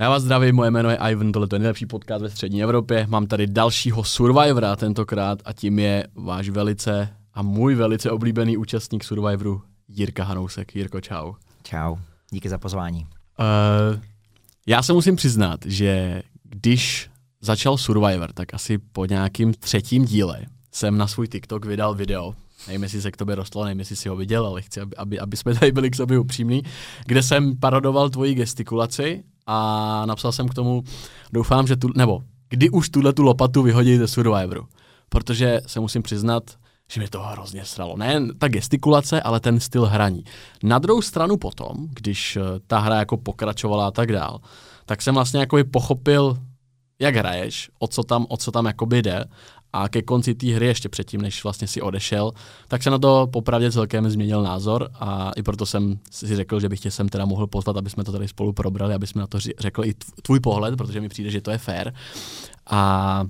Já vás zdravím, moje jméno je Ivan, tohle je nejlepší podcast ve střední Evropě. Mám tady dalšího Survivora tentokrát a tím je váš velice a můj velice oblíbený účastník Survivoru Jirka Hanousek. Jirko, čau. Čau, díky za pozvání. Uh, já se musím přiznat, že když začal Survivor, tak asi po nějakým třetím díle jsem na svůj TikTok vydal video, nevím, jestli se k tobě rostlo, nevím, jestli si ho viděl, ale chci, aby, aby, aby jsme tady byli k sobě upřímní, kde jsem parodoval tvoji gestikulaci a napsal jsem k tomu, doufám, že tu, nebo kdy už tuhle tu lopatu vyhodí ze Survivoru. Protože se musím přiznat, že mě to hrozně sralo. Ne ta gestikulace, ale ten styl hraní. Na druhou stranu potom, když eh, ta hra jako pokračovala a tak dál, tak jsem vlastně jako pochopil, jak hraješ, o co tam, o co tam jakoby jde a ke konci té hry, ještě předtím, než vlastně si odešel, tak se na to popravdě celkem změnil názor a i proto jsem si řekl, že bych tě sem teda mohl pozvat, aby jsme to tady spolu probrali, aby jsme na to řekl i tvůj pohled, protože mi přijde, že to je fair. A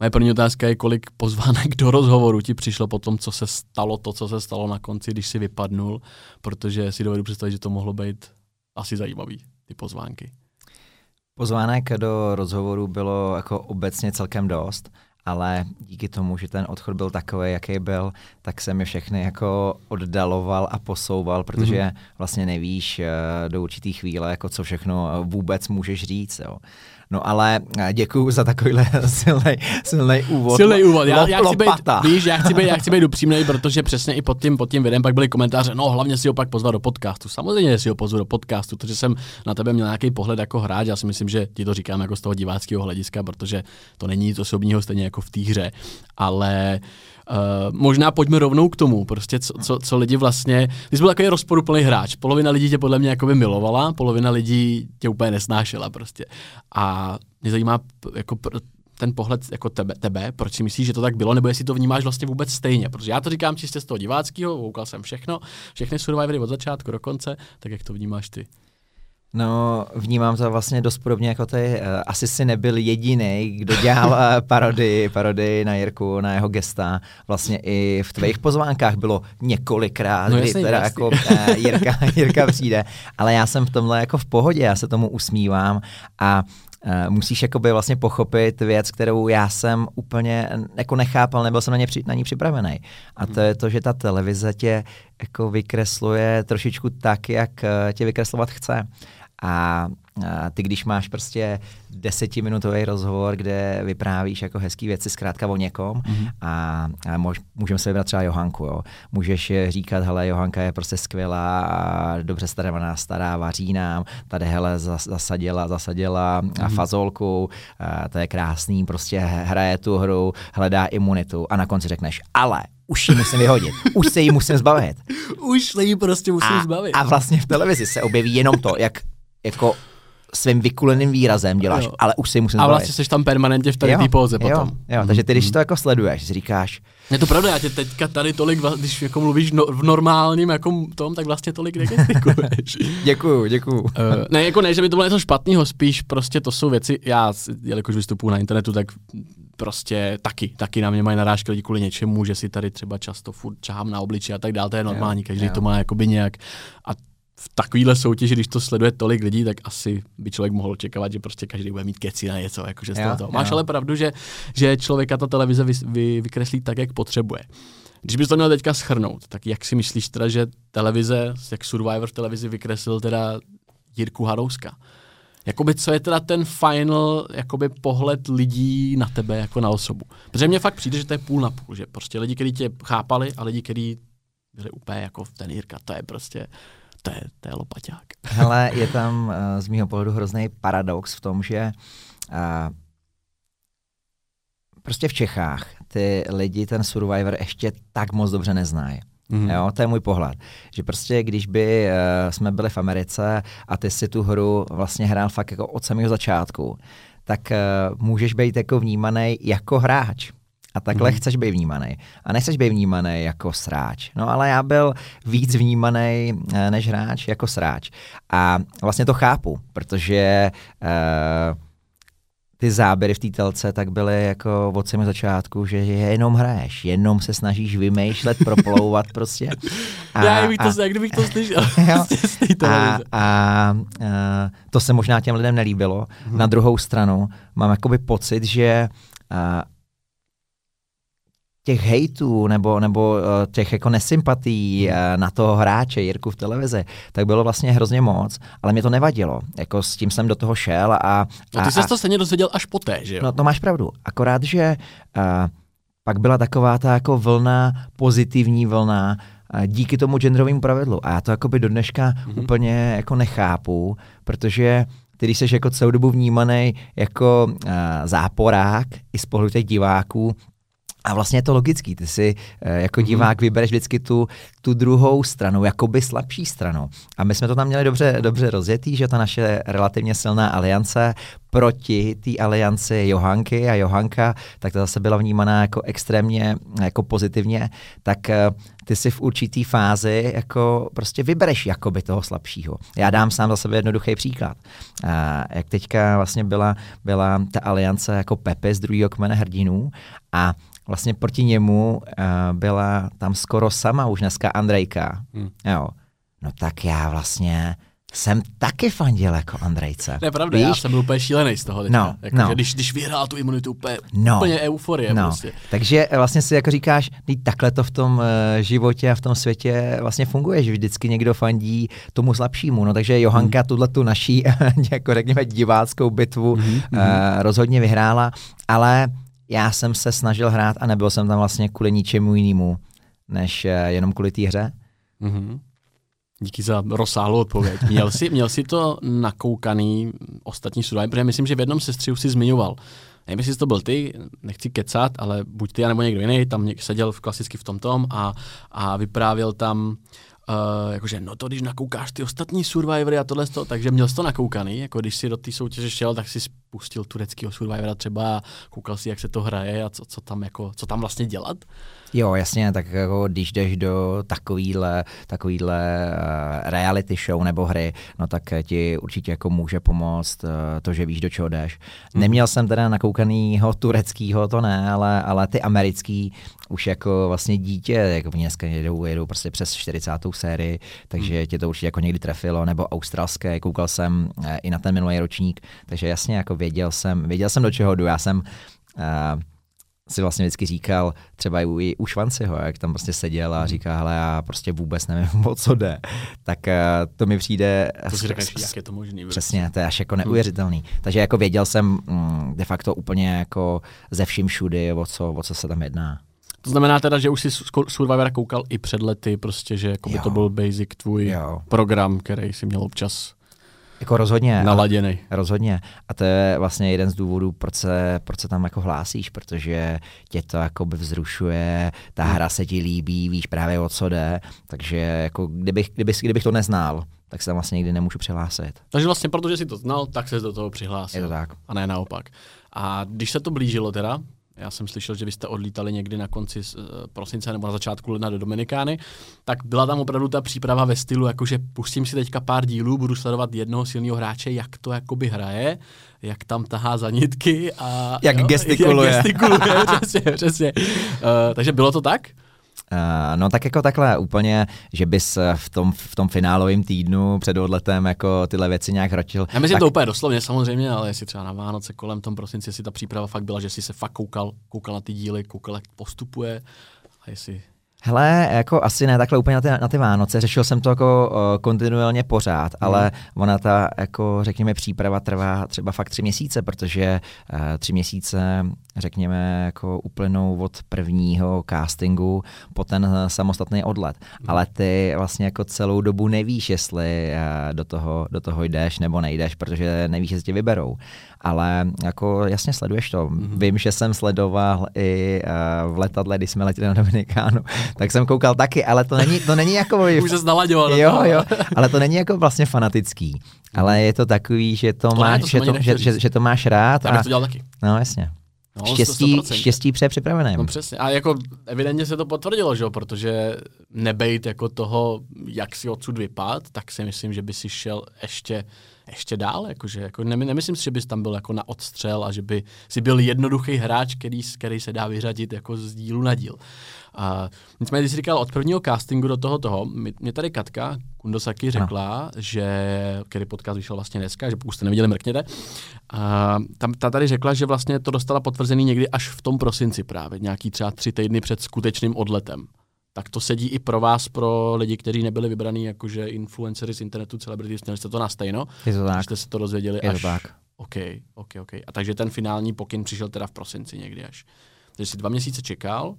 Moje první otázka je, kolik pozvánek do rozhovoru ti přišlo po tom, co se stalo, to, co se stalo na konci, když si vypadnul, protože si dovedu představit, že to mohlo být asi zajímavý, ty pozvánky. Pozvánek do rozhovoru bylo jako obecně celkem dost, ale díky tomu, že ten odchod byl takový, jaký byl, tak se mi všechny jako oddaloval a posouval, protože mm-hmm. vlastně nevíš eh, do určitý chvíle, jako co všechno vůbec můžeš říct. Jo. No ale eh, děkuji za takovýhle silný, silný úvod. Silný úvod. Já, já, chci být, víš, já chci být, já chci být upřímný, protože přesně i pod tím, pod tím videem pak byly komentáře, no hlavně si ho pak pozvat do podcastu. Samozřejmě si ho pozvu do podcastu, protože jsem na tebe měl nějaký pohled jako hráč. Já si myslím, že ti to říkám jako z toho diváckého hlediska, protože to není nic osobního stejně jako v té hře. Ale Uh, možná pojďme rovnou k tomu, prostě co, co, co lidi vlastně, ty jsi byl takový rozporuplný hráč, polovina lidí tě podle mě jako by milovala, polovina lidí tě úplně nesnášela prostě. A mě zajímá jako ten pohled jako tebe, tebe, proč si myslíš, že to tak bylo, nebo jestli to vnímáš vlastně vůbec stejně, protože já to říkám čistě z toho diváckého, koukal jsem všechno, všechny Survivory od začátku do konce, tak jak to vnímáš ty? No, vnímám to vlastně dost podobně jako ty. Uh, asi si nebyl jediný, kdo dělal uh, parody, parody na Jirku, na jeho gesta. Vlastně i v tvých pozvánkách bylo několikrát, no, kdy teda jasný. jako uh, Jirka, Jirka přijde. Ale já jsem v tomhle jako v pohodě, já se tomu usmívám a Uh, musíš jakoby vlastně pochopit věc, kterou já jsem úplně jako nechápal, nebyl jsem na, ně při, na ní připravený. A to je to, že ta televize tě jako vykresluje trošičku tak, jak tě vykreslovat chce. A, ty, když máš prostě desetiminutový rozhovor, kde vyprávíš jako hezký věci zkrátka o někom mm-hmm. a, a mož, můžeme se vybrat třeba Johanku, jo. Můžeš říkat, hele, Johanka je prostě skvělá a dobře stará, stará, vaří nám, tady hele zasadila, zasadila mm-hmm. a fazolku, a to je krásný, prostě hraje tu hru, hledá imunitu a na konci řekneš, ale už ji musím vyhodit, už se jí musím zbavit. už se jí prostě musím a, zbavit. A vlastně v televizi se objeví jenom to, jak jako svým vykuleným výrazem děláš, jo. ale už si musím A vlastně jsi tam permanentně v tady té póze potom. Jo, jo. takže ty, když mhm. to jako sleduješ, říkáš, je to pravda, já tě teďka tady tolik, když jako mluvíš no, v normálním jako tom, tak vlastně tolik negestikuješ. děkuju, děkuju. Uh, ne, jako ne, že by to bylo něco špatného, spíš prostě to jsou věci, já, jelikož vystupuji na internetu, tak prostě taky, taky na mě mají narážky lidi kvůli něčemu, že si tady třeba často furt čahám na obliči a tak dále, to je normální, každý jo. to má jakoby nějak a v takovýhle soutěži, když to sleduje tolik lidí, tak asi by člověk mohl očekávat, že prostě každý bude mít keci na něco. Jakože z toho, toho. Máš jo. ale pravdu, že, že člověka ta televize vy, vy, vykreslí tak, jak potřebuje. Když bys to měl teďka schrnout, tak jak si myslíš teda, že televize, jak Survivor v televizi vykreslil teda Jirku Harouska? Jakoby, co je teda ten final jakoby pohled lidí na tebe jako na osobu? Protože mně fakt přijde, že to je půl na půl, že prostě lidi, kteří tě chápali a lidi, kteří byli úplně jako ten Jirka, to je prostě to je, to je lopaťák. Hele, je tam uh, z mého pohledu hrozný paradox v tom, že uh, prostě v Čechách ty lidi ten Survivor ještě tak moc dobře neznají. Mm. Jo, to je můj pohled. Že prostě, když by uh, jsme byli v Americe a ty si tu hru vlastně hrál fakt jako od samého začátku, tak uh, můžeš být jako vnímaný jako hráč. A takhle hmm. chceš být vnímaný. A nechceš být vnímaný jako sráč. No ale já byl víc vnímaný eh, než hráč jako sráč. A vlastně to chápu, protože uh, ty záběry v té telce tak byly jako od samého začátku, že jenom hraješ, jenom se snažíš vymýšlet, proplouvat prostě. A, Já bych to, a, jak kdybych to slyšel. a, a, a, to se možná těm lidem nelíbilo. Hmm. Na druhou stranu mám jakoby pocit, že a, těch hejtů nebo, nebo eh, těch jako nesympatí hmm. eh, na toho hráče Jirku v televizi, tak bylo vlastně hrozně moc, ale mě to nevadilo. Jako s tím jsem do toho šel a... No ty jsi to stejně dozvěděl až poté, že jo? No to máš pravdu. Akorát, že uh, pak byla taková ta jako vlna, pozitivní vlna, díky tomu genderovému pravidlu. A já to jakoby do dneška mm-hmm. úplně jako nechápu, protože ty, když jsi jako celou dobu vnímaný jako uh, záporák i z pohledu těch diváků, a vlastně je to logický, ty si eh, jako mhm. divák vybereš vždycky tu, tu druhou stranu, jakoby slabší stranu. A my jsme to tam měli dobře, dobře rozjetý, že ta naše relativně silná aliance proti té alianci Johanky a Johanka, tak to zase byla vnímaná jako extrémně jako pozitivně, tak eh, ty si v určitý fázi jako prostě vybereš jakoby toho slabšího. Já dám sám za sebe jednoduchý příklad. A jak teďka vlastně byla, byla ta aliance jako Pepe z druhého kmene hrdinů a vlastně proti němu uh, byla tam skoro sama už dneska Andrejka. Hmm. Jo. No tak já vlastně jsem taky fandil jako Andrejce. To je pravda, Víš? já jsem byl úplně šílený z toho. No, jako, no. Když, když vyhrál tu imunitu, úplně, no, úplně euforie. No. Prostě. Takže vlastně si jako říkáš, takhle to v tom uh, životě a v tom světě vlastně funguje, že vždycky někdo fandí tomu slabšímu. No takže Johanka hmm. tuhle tu naší, jako řekněme, diváckou bitvu hmm. uh, rozhodně vyhrála, ale já jsem se snažil hrát a nebyl jsem tam vlastně kvůli ničemu jinému, než uh, jenom kvůli té hře. Mm-hmm. Díky za rozsáhlou odpověď. Měl jsi, měl jsi to nakoukaný ostatní studování, protože myslím, že v jednom sestřihu si zmiňoval. Nevím, jestli to byl ty, nechci kecat, ale buď ty, nebo někdo jiný, tam seděl v klasicky v tom tom a, a vyprávěl tam Uh, jakože, no to když nakoukáš ty ostatní Survivory a tohle, to, takže měl jsi to nakoukaný, jako když si do té soutěže šel, tak si spustil tureckého Survivora třeba a koukal si, jak se to hraje a co, co, tam, jako, co tam vlastně dělat. Jo, jasně, tak jako když jdeš do takovýhle, takovýhle uh, reality show nebo hry, no tak ti určitě jako může pomoct uh, to, že víš, do čeho jdeš. Mm. Neměl jsem teda nakoukanýho tureckého, to ne, ale, ale ty americký už jako vlastně dítě, jako dneska jedou, jedou prostě přes 40. sérii, takže mm. tě to určitě jako někdy trefilo, nebo australské, koukal jsem uh, i na ten minulý ročník, takže jasně jako věděl jsem, věděl jsem, do čeho jdu. Já jsem uh, si vlastně vždycky říkal, třeba i u Švanciho, jak tam prostě seděl a mhm. říká, hele, já prostě vůbec nevím, o co jde. Tak uh, to mi přijde... To si řekneš, jak je to možný. Přesně, to je až jako mhm. neuvěřitelný. Takže jako věděl jsem mm, de facto úplně jako ze vším všudy, o co, o co se tam jedná. To znamená teda, že už jsi Survivor koukal i před lety, prostě, že jako by to byl basic tvůj jo. program, který si měl občas jako rozhodně. Naladěný. Rozhodně. A to je vlastně jeden z důvodů, proč se, proč se tam jako hlásíš, protože tě to jako by vzrušuje, ta hra se ti líbí, víš právě o co jde, takže jako kdybych, kdybych, kdybych to neznal, tak se tam vlastně nikdy nemůžu přihlásit. Takže vlastně protože jsi to znal, tak se do toho přihlásil. Je to tak. A ne naopak. A když se to blížilo teda, já jsem slyšel, že vy jste odlítali někdy na konci uh, prosince nebo na začátku ledna do Dominikány, tak byla tam opravdu ta příprava ve stylu, jakože pustím si teďka pár dílů, budu sledovat jednoho silného hráče, jak to jakoby hraje, jak tam tahá za nitky a... Jak jo, gestikuluje. Jak gestikuluje, přesně, přesně. Uh, takže bylo to tak? Uh, no tak jako takhle úplně, že bys v tom, v tom finálovém týdnu před odletem jako tyhle věci nějak hrotil. Já myslím tak... to úplně doslovně samozřejmě, ale jestli třeba na Vánoce kolem tom prosinci, jestli ta příprava fakt byla, že jsi se fakt koukal, koukal na ty díly, koukal, jak postupuje a jestli Hele, jako asi ne takhle úplně na ty, na ty Vánoce, řešil jsem to jako uh, kontinuálně pořád, mm. ale ona ta, jako řekněme, příprava trvá třeba fakt tři měsíce, protože uh, tři měsíce, řekněme, jako uplynou od prvního castingu po ten uh, samostatný odlet. Mm. Ale ty vlastně jako celou dobu nevíš, jestli uh, do, toho, do toho jdeš nebo nejdeš, protože nevíš, jestli tě vyberou ale jako jasně sleduješ to. Mm-hmm. Vím, že jsem sledoval i uh, v letadle, když jsme letěli na Dominikánu, tak jsem koukal taky, ale to není, to není jako... Už se znalaďoval. Jo, jo, ale to není jako vlastně fanatický. Ale je to takový, že to, to máš, to že, to, že, že, že, to máš rád. Já bych a, to dělal taky. No jasně. No, štěstí, 100%. štěstí pře připravené. No přesně. A jako evidentně se to potvrdilo, že jo? protože nebejt jako toho, jak si odsud vypad, tak si myslím, že by si šel ještě ještě dál, jakože, jako ne, nemyslím si, že bys tam byl jako na odstřel a že by si byl jednoduchý hráč, který, který se dá vyřadit jako z dílu na díl. A nicméně, když jsi říkal od prvního castingu do toho toho, mě tady Katka Kundosaki řekla, no. že, který podcast vyšel vlastně dneska, že pokud jste neviděli, mrkněte, a tam, ta tady řekla, že vlastně to dostala potvrzený někdy až v tom prosinci právě, nějaký třeba tři týdny před skutečným odletem. Tak to sedí i pro vás, pro lidi, kteří nebyli vybraní jakože influencery z internetu, celebrity, měli jste to na stejno. Je to tak. Jste se to dozvěděli Je až... to tak. OK, OK, OK. A takže ten finální pokyn přišel teda v prosinci někdy až. Takže si dva měsíce čekal,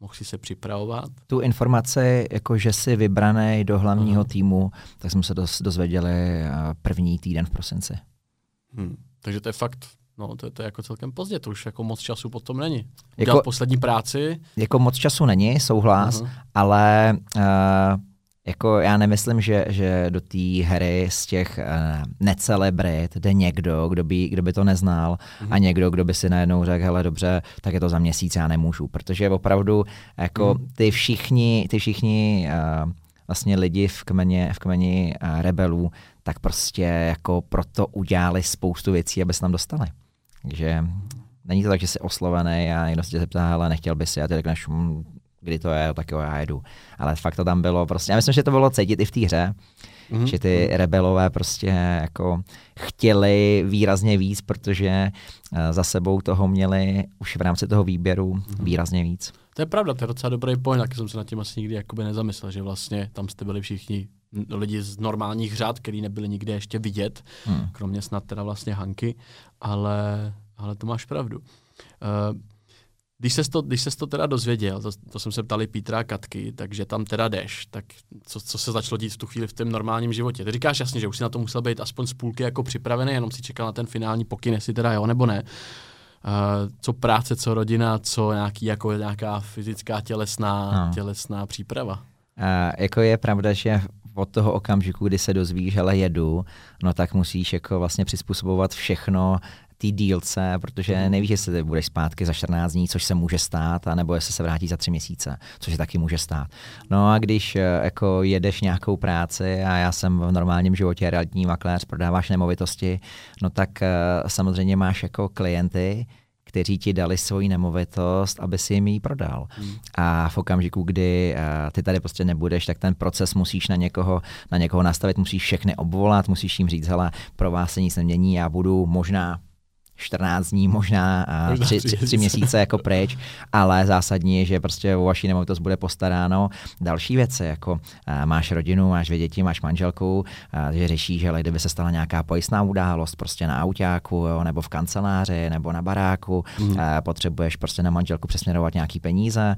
mohl si se připravovat. Tu informaci, jako že jsi vybraný do hlavního uh-huh. týmu, tak jsme se doz, dozvěděli eh, první týden v prosinci. Hmm. Takže to je fakt, no to je, to je jako celkem pozdě, to už jako moc času potom není. Jako, poslední práci. Jako moc času není, souhlas, uh-huh. ale uh, jako já nemyslím, že, že do té hry z těch uh, necelebrit jde někdo, kdo by, kdo by to neznal mm-hmm. a někdo, kdo by si najednou řekl, hele dobře, tak je to za měsíc, já nemůžu, protože opravdu jako mm. ty všichni, ty všichni uh, vlastně lidi v kmeni, v kmeni uh, rebelů, tak prostě jako proto udělali spoustu věcí, aby se tam dostali. Takže není to tak, že jsi oslovený a někdo se tě zeptá, ale nechtěl by si a ty řekneš, hm, kdy to je, tak jo, já jedu. Ale fakt to tam bylo prostě, já myslím, že to bylo cítit i v té hře, mm-hmm. že ty mhm. rebelové prostě jako chtěli výrazně víc, protože uh, za sebou toho měli už v rámci toho výběru mm-hmm. výrazně víc. To je pravda, to je docela dobrý point, taky jsem se nad tím asi nikdy jakoby nezamyslel, že vlastně tam jste byli všichni lidi z normálních řád, který nebyli nikde ještě vidět, hmm. kromě snad teda vlastně Hanky, ale, ale to máš pravdu. Uh, když ses to, když ses to teda dozvěděl, to, to jsem se ptali Petra a Katky, takže tam teda jdeš, tak co, co se začalo dít v tu chvíli v tom normálním životě? Ty říkáš jasně, že už si na to musel být aspoň z půlky jako připravený, jenom si čekal na ten finální pokyn, jestli teda jo nebo ne. Uh, co práce, co rodina, co nějaký, jako nějaká fyzická tělesná, no. tělesná příprava? Uh, jako je pravda, že od toho okamžiku, kdy se dozvíš, že jedu, no tak musíš jako vlastně přizpůsobovat všechno té dílce, protože mhm. nevíš, jestli budeš zpátky za 14 dní, což se může stát, anebo jestli se vrátí za tři měsíce, což se taky může stát. No a když eh, jako jedeš nějakou práci a já jsem v normálním životě realitní makléř, prodáváš nemovitosti, no tak uh, samozřejmě máš jako klienty, kteří ti dali svoji nemovitost, aby si jim ji prodal. Hmm. A v okamžiku, kdy uh, ty tady prostě nebudeš, tak ten proces musíš na někoho, na někoho nastavit, musíš všechny obvolat, musíš jim říct, hele, pro vás se nic nemění, já budu možná 14 dní, možná, tři, tři, tři měsíce jako pryč, ale zásadní je, že prostě o vaší nemovitost bude postaráno. Další věci, jako máš rodinu, máš dvě děti, máš manželku, že řešíš, že kdyby se stala nějaká pojistná událost prostě na autáku, jo, nebo v kanceláři, nebo na baráku, mm. potřebuješ prostě na manželku přesměrovat nějaký peníze,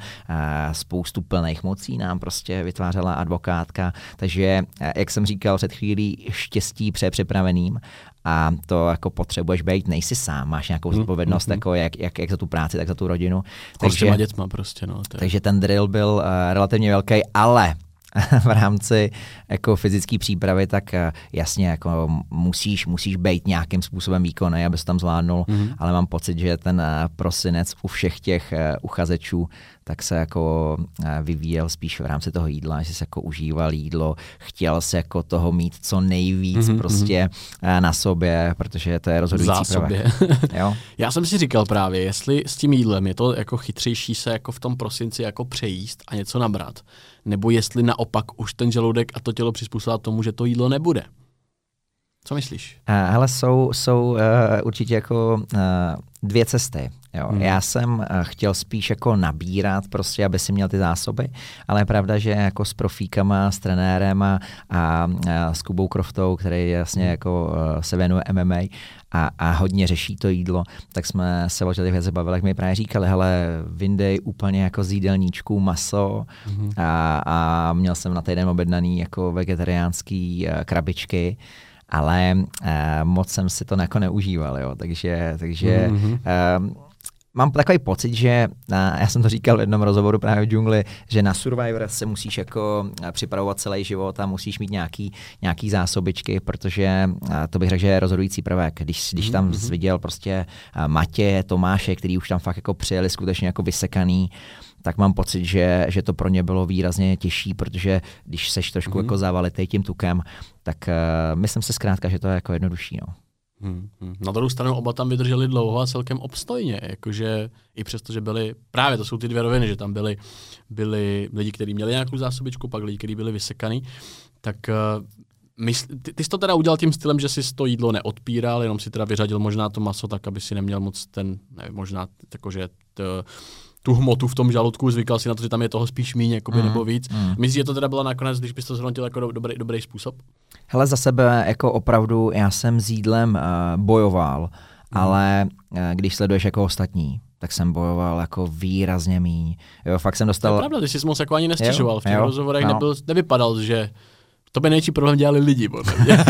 spoustu plných mocí nám prostě vytvářela advokátka, takže, jak jsem říkal před chvílí, štěstí přepřipraveným a to jako potřebuješ být, nejsi sám, máš nějakou mhm, zodpovědnost, mm, mm, jako jak, jak, jak za tu práci, tak za tu rodinu. Takže, s těma dětma prostě, no. Takže ten drill byl uh, relativně velký, ale v rámci jako fyzické přípravy, tak uh, jasně jako musíš, musíš být nějakým způsobem výkonný, abys tam zvládnul, mm-hmm. ale mám pocit, že ten uh, prosinec u všech těch uh, uchazečů tak se jako vyvíjel spíš v rámci toho jídla, že se jako užíval jídlo, chtěl se jako toho mít co nejvíc mm-hmm. prostě na sobě, protože to je rozhodující Zásobě. jo? Já jsem si říkal právě, jestli s tím jídlem je to jako chytřejší se jako v tom prosinci jako přejíst a něco nabrat, nebo jestli naopak už ten žaludek a to tělo přizpůsobovat tomu, že to jídlo nebude. Co myslíš? Ale jsou, jsou uh, určitě jako uh, dvě cesty. Jo. Hmm. Já jsem uh, chtěl spíš jako nabírat, prostě, aby si měl ty zásoby, ale je pravda, že jako s profíkama, s trenérem a, a, s Kubou Croftou, který jasně hmm. jako uh, se věnuje MMA a, a hodně řeší to jídlo, tak jsme se o těch věcech bavili, jak mi právě říkali, hele, vyndej úplně jako z jídelníčku maso hmm. a, a měl jsem na týden objednaný jako vegetariánský uh, krabičky, ale moc jsem si to jako neužíval, jo. takže, takže mm-hmm. Mám takový pocit, že, a já jsem to říkal v jednom rozhovoru právě v džungli, že na Survivor se musíš jako připravovat celý život a musíš mít nějaký, nějaký zásobičky, protože to bych řekl, že je rozhodující prvek. Když, když tam mm-hmm. viděl prostě Matě, Tomáše, který už tam fakt jako přijeli skutečně jako vysekaný, tak mám pocit, že, že to pro ně bylo výrazně těžší, protože když seš trošku mm-hmm. jako závalitej tím tukem, tak uh, myslím si zkrátka, že to je jako jednodušší. No. Hmm, hmm. Na druhou stranu oba tam vydrželi dlouho a celkem obstojně, jakože i přesto, že byli, právě to jsou ty dvě roviny, že tam byli, byli lidi, kteří měli nějakou zásobičku, pak lidi, kteří byli vysekaný, tak uh, mysl, ty, ty jsi to teda udělal tím stylem, že si to jídlo neodpíral, jenom si teda vyřadil možná to maso tak, aby si neměl moc ten, nevím, možná jakože to, tu hmotu v tom žaludku, zvykal si na to, že tam je toho spíš míň jakoby, mm. nebo víc. Mm. Myslíš, že to teda bylo nakonec, když bys to zhodnotil jako do, dobrý, dobrý způsob? Hele, za sebe jako opravdu, já jsem s jídlem uh, bojoval, mm. ale uh, když sleduješ jako ostatní, tak jsem bojoval jako výrazně míň. Jo, fakt jsem dostal... To je pravda, ty jsi moc jako ani nestěžoval. V těch rozhovorech no. nebyl, nevypadal, že to by největší problém dělali lidi, podle mě.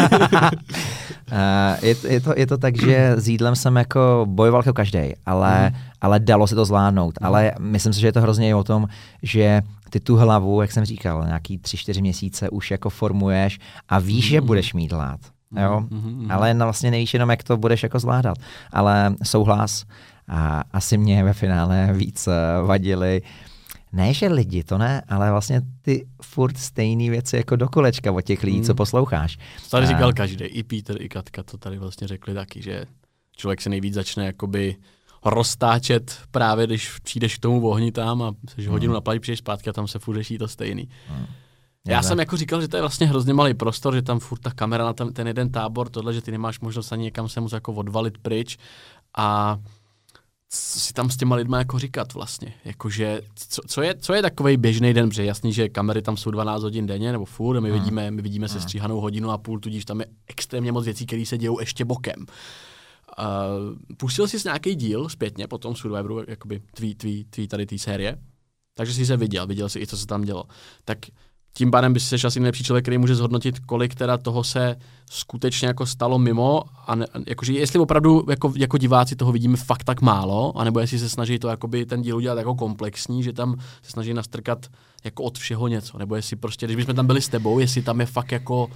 je, je, to, je to tak, že s jídlem jsem jako bojoval jako každý, ale, mm. ale dalo se to zvládnout. Mm. Ale myslím si, že je to hrozně i o tom, že ty tu hlavu, jak jsem říkal, nějaký tři, čtyři měsíce už jako formuješ a víš, mm. že budeš mít hlad. Jo? Mm-hmm. Ale vlastně nevíš jenom, jak to budeš jako zvládat. Ale souhlas a asi mě ve finále víc eh, vadili uh, ne, že lidi, to ne, ale vlastně ty furt stejné věci jako do kolečka od těch lidí, hmm. co posloucháš. To tady říkal každý, i Peter, i Katka to tady vlastně řekli taky, že člověk se nejvíc začne jakoby roztáčet právě, když přijdeš k tomu ohni tam a jsi hmm. hodinu na plať, přijdeš zpátky a tam se furt řeší to stejný. Hmm. Já ne. jsem jako říkal, že to je vlastně hrozně malý prostor, že tam furt ta kamera na ten, ten jeden tábor, tohle, že ty nemáš možnost ani někam se mu jako odvalit pryč a co si tam s těma lidma jako říkat vlastně. Jakože, co, co, je, co je takový běžný den, protože jasný, že kamery tam jsou 12 hodin denně, nebo furt, my hmm. vidíme, my vidíme se hmm. stříhanou hodinu a půl, tudíž tam je extrémně moc věcí, které se dějou ještě bokem. Uh, pustil jsi nějaký díl zpětně po tom Survivoru, jakoby tvý, tvý, tvý tady té série, takže jsi se viděl, viděl jsi i, co se tam dělo. Tak tím pádem bys se asi nejlepší člověk, který může zhodnotit, kolik teda toho se skutečně jako stalo mimo, a ne, jakože jestli opravdu jako, jako diváci toho vidíme fakt tak málo, anebo jestli se snaží to jakoby ten díl udělat jako komplexní, že tam se snaží nastrkat jako od všeho něco, nebo jestli prostě, když bychom tam byli s tebou, jestli tam je fakt jako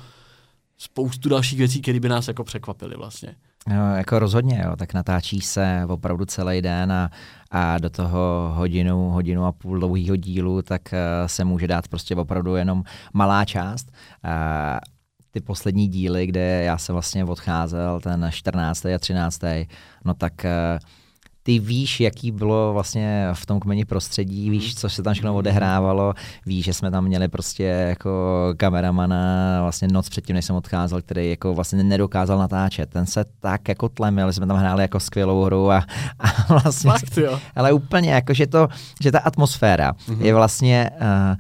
spoustu dalších věcí, které by nás jako překvapily vlastně. No, jako rozhodně, jo. tak natáčí se opravdu celý den a, a do toho hodinu, hodinu a půl dlouhého dílu, tak uh, se může dát prostě opravdu jenom malá část. Uh, ty poslední díly, kde já jsem vlastně odcházel, ten 14. a 13. no tak uh, ty víš, jaký bylo vlastně v tom kmeni prostředí, víš, co se tam všechno odehrávalo, víš, že jsme tam měli prostě jako kameramana vlastně noc předtím, než jsem odcházel, který jako vlastně nedokázal natáčet. Ten se tak jako tlemil, jsme tam hráli jako skvělou hru a, a vlastně, Fakt, jo. ale úplně jako, že to, že ta atmosféra mm-hmm. je vlastně uh,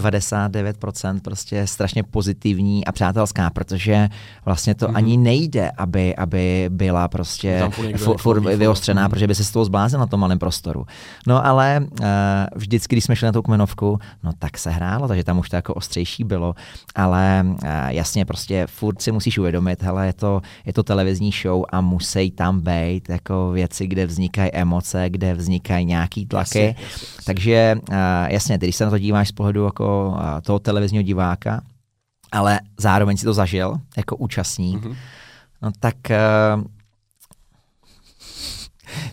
99% prostě strašně pozitivní a přátelská, protože vlastně to mm-hmm. ani nejde, aby, aby byla prostě furt vyostřená, mm-hmm. protože by se z toho zbláznil na tom malém prostoru. No ale uh, vždycky, když jsme šli na tu kmenovku, no tak se hrálo, takže tam už to jako ostřejší bylo, ale uh, jasně prostě furt si musíš uvědomit, hele, je to, je to televizní show a musí tam být jako věci, kde vznikají emoce, kde vznikají nějaký tlaky, jasně, jasně, jasně. takže uh, jasně, když se na to díváš z pohledu jako jako toho televizního diváka, ale zároveň si to zažil jako účastník, mm-hmm. no tak uh,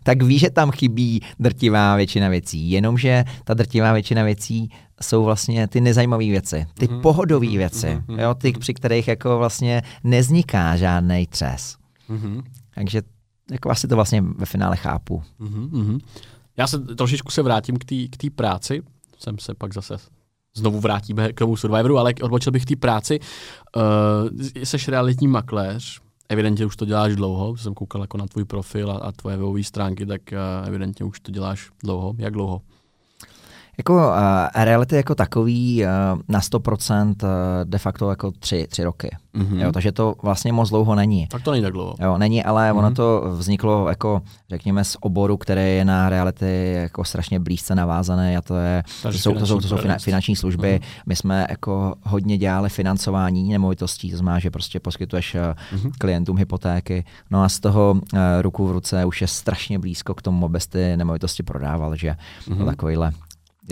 tak ví, že tam chybí drtivá většina věcí. Jenomže ta drtivá většina věcí jsou vlastně ty nezajímavé věci, ty mm-hmm. pohodové mhm. věci, mm-hmm. jo, ty, při kterých jako vlastně nezniká žádný třes. Mm-hmm. Takže jako asi to vlastně ve finále chápu. Mm-hmm. Já se trošičku se vrátím k té práci, jsem se pak zase znovu vrátíme k tomu Survivoru, ale odbočil bych té práci. Uh, jsi realitní makléř, evidentně už to děláš dlouho, jsem koukal jako na tvůj profil a, a tvoje webové stránky, tak uh, evidentně už to děláš dlouho. Jak dlouho? Jako uh, reality jako takový uh, na 100% uh, de facto jako tři, tři roky. Mm-hmm. Jo, takže to vlastně moc dlouho není. Tak to není tak dlouho. Jo, není, ale mm-hmm. ono to vzniklo jako, řekněme, z oboru, který je na reality jako strašně blízce navázané a to je, to jsou, to jsou, to jsou finanční služby. Mm-hmm. My jsme jako hodně dělali financování nemovitostí, to znamená, že prostě poskytuješ mm-hmm. klientům hypotéky, no a z toho uh, ruku v ruce už je strašně blízko k tomu, abys ty nemovitosti prodával, že mm-hmm. takovýhle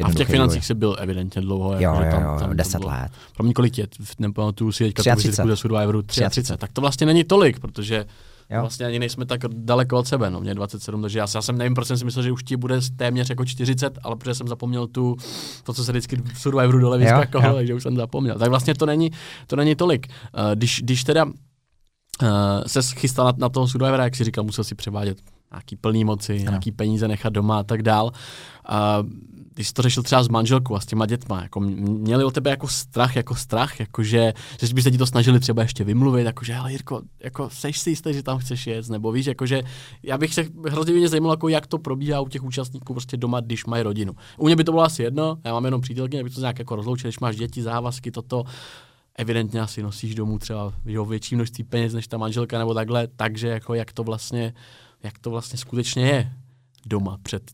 a v těch financích se byl evidentně dlouho. Jo, jako, jo, tam, jo, tam 10 bylo, let. Pro mě kolik je? Nepamatuju si teďka 33. tu ze Survivoru 33. 33. Tak to vlastně není tolik, protože Jo. Vlastně ani nejsme tak daleko od sebe, no, mě 27, takže já, já jsem nevím, proč jsem si myslel, že už ti bude téměř jako 40, ale protože jsem zapomněl tu, to, co se vždycky v Survivoru dole vyskakovalo, takže už jsem zapomněl. Tak vlastně to není, to není tolik. Uh, když, když teda uh, se chystal na, na toho Survivora, jak si říkal, musel si převádět nějaký plný moci, ano. nějaký peníze nechat doma a tak dál. Uh, když jsi to řešil třeba s manželkou a s těma dětma, jako měli o tebe jako strach, jako strach, jako že, že by se ti to snažili třeba ještě vymluvit, jako že, ale Jirko, jako seš si jistý, že tam chceš jet, nebo víš, jako že já bych se hrozně mě zajímalo, jako jak to probíhá u těch účastníků prostě doma, když mají rodinu. U mě by to bylo asi jedno, já mám jenom přítelkyně, aby to nějak jako rozloučil, když máš děti, závazky, toto, evidentně asi nosíš domů třeba jo, větší množství peněz než ta manželka nebo takhle, takže jako jak to vlastně, jak to vlastně skutečně je doma před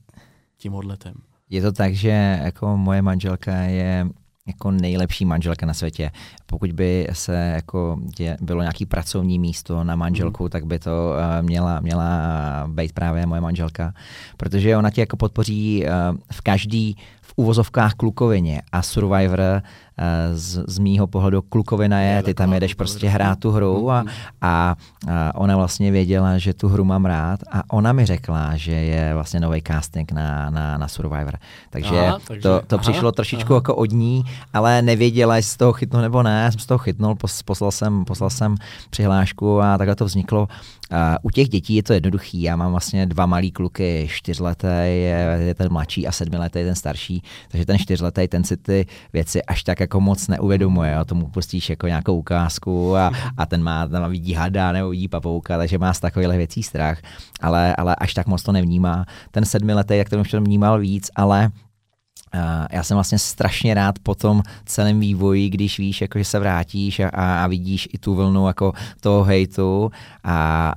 tím odletem. Je to tak, že jako moje manželka je jako nejlepší manželka na světě. Pokud by se jako dě, bylo nějaký pracovní místo na manželku, mm. tak by to uh, měla, měla být právě moje manželka, protože ona tě jako podpoří uh, v každý v uvozovkách klukovině a Survivor z, z mýho pohledu klukovina je, ty tam jedeš prostě hrát tu hru a, a, a ona vlastně věděla, že tu hru mám rád a ona mi řekla, že je vlastně nový casting na, na, na Survivor. Takže, aha, takže to, to aha, přišlo trošičku aha. jako od ní, ale nevěděla, jestli z toho chytnu nebo ne. Jsem z toho chytnul, poslal jsem, poslal jsem přihlášku a takhle to vzniklo. Uh, u těch dětí je to jednoduchý. Já mám vlastně dva malý kluky, čtyřletý je, je ten mladší a sedmiletý je ten starší, takže ten čtyřletý ten si ty věci až tak jako moc neuvědomuje. Jo. Tomu pustíš jako nějakou ukázku a, a ten má tam vidí hada nebo vidí papouka, takže má z takových věcí strach, ale, ale až tak moc to nevnímá. Ten sedmiletý, jak to už to vnímal víc, ale já jsem vlastně strašně rád po tom celém vývoji, když víš, jako, že se vrátíš a, a, a vidíš i tu vlnu jako toho hejtu a,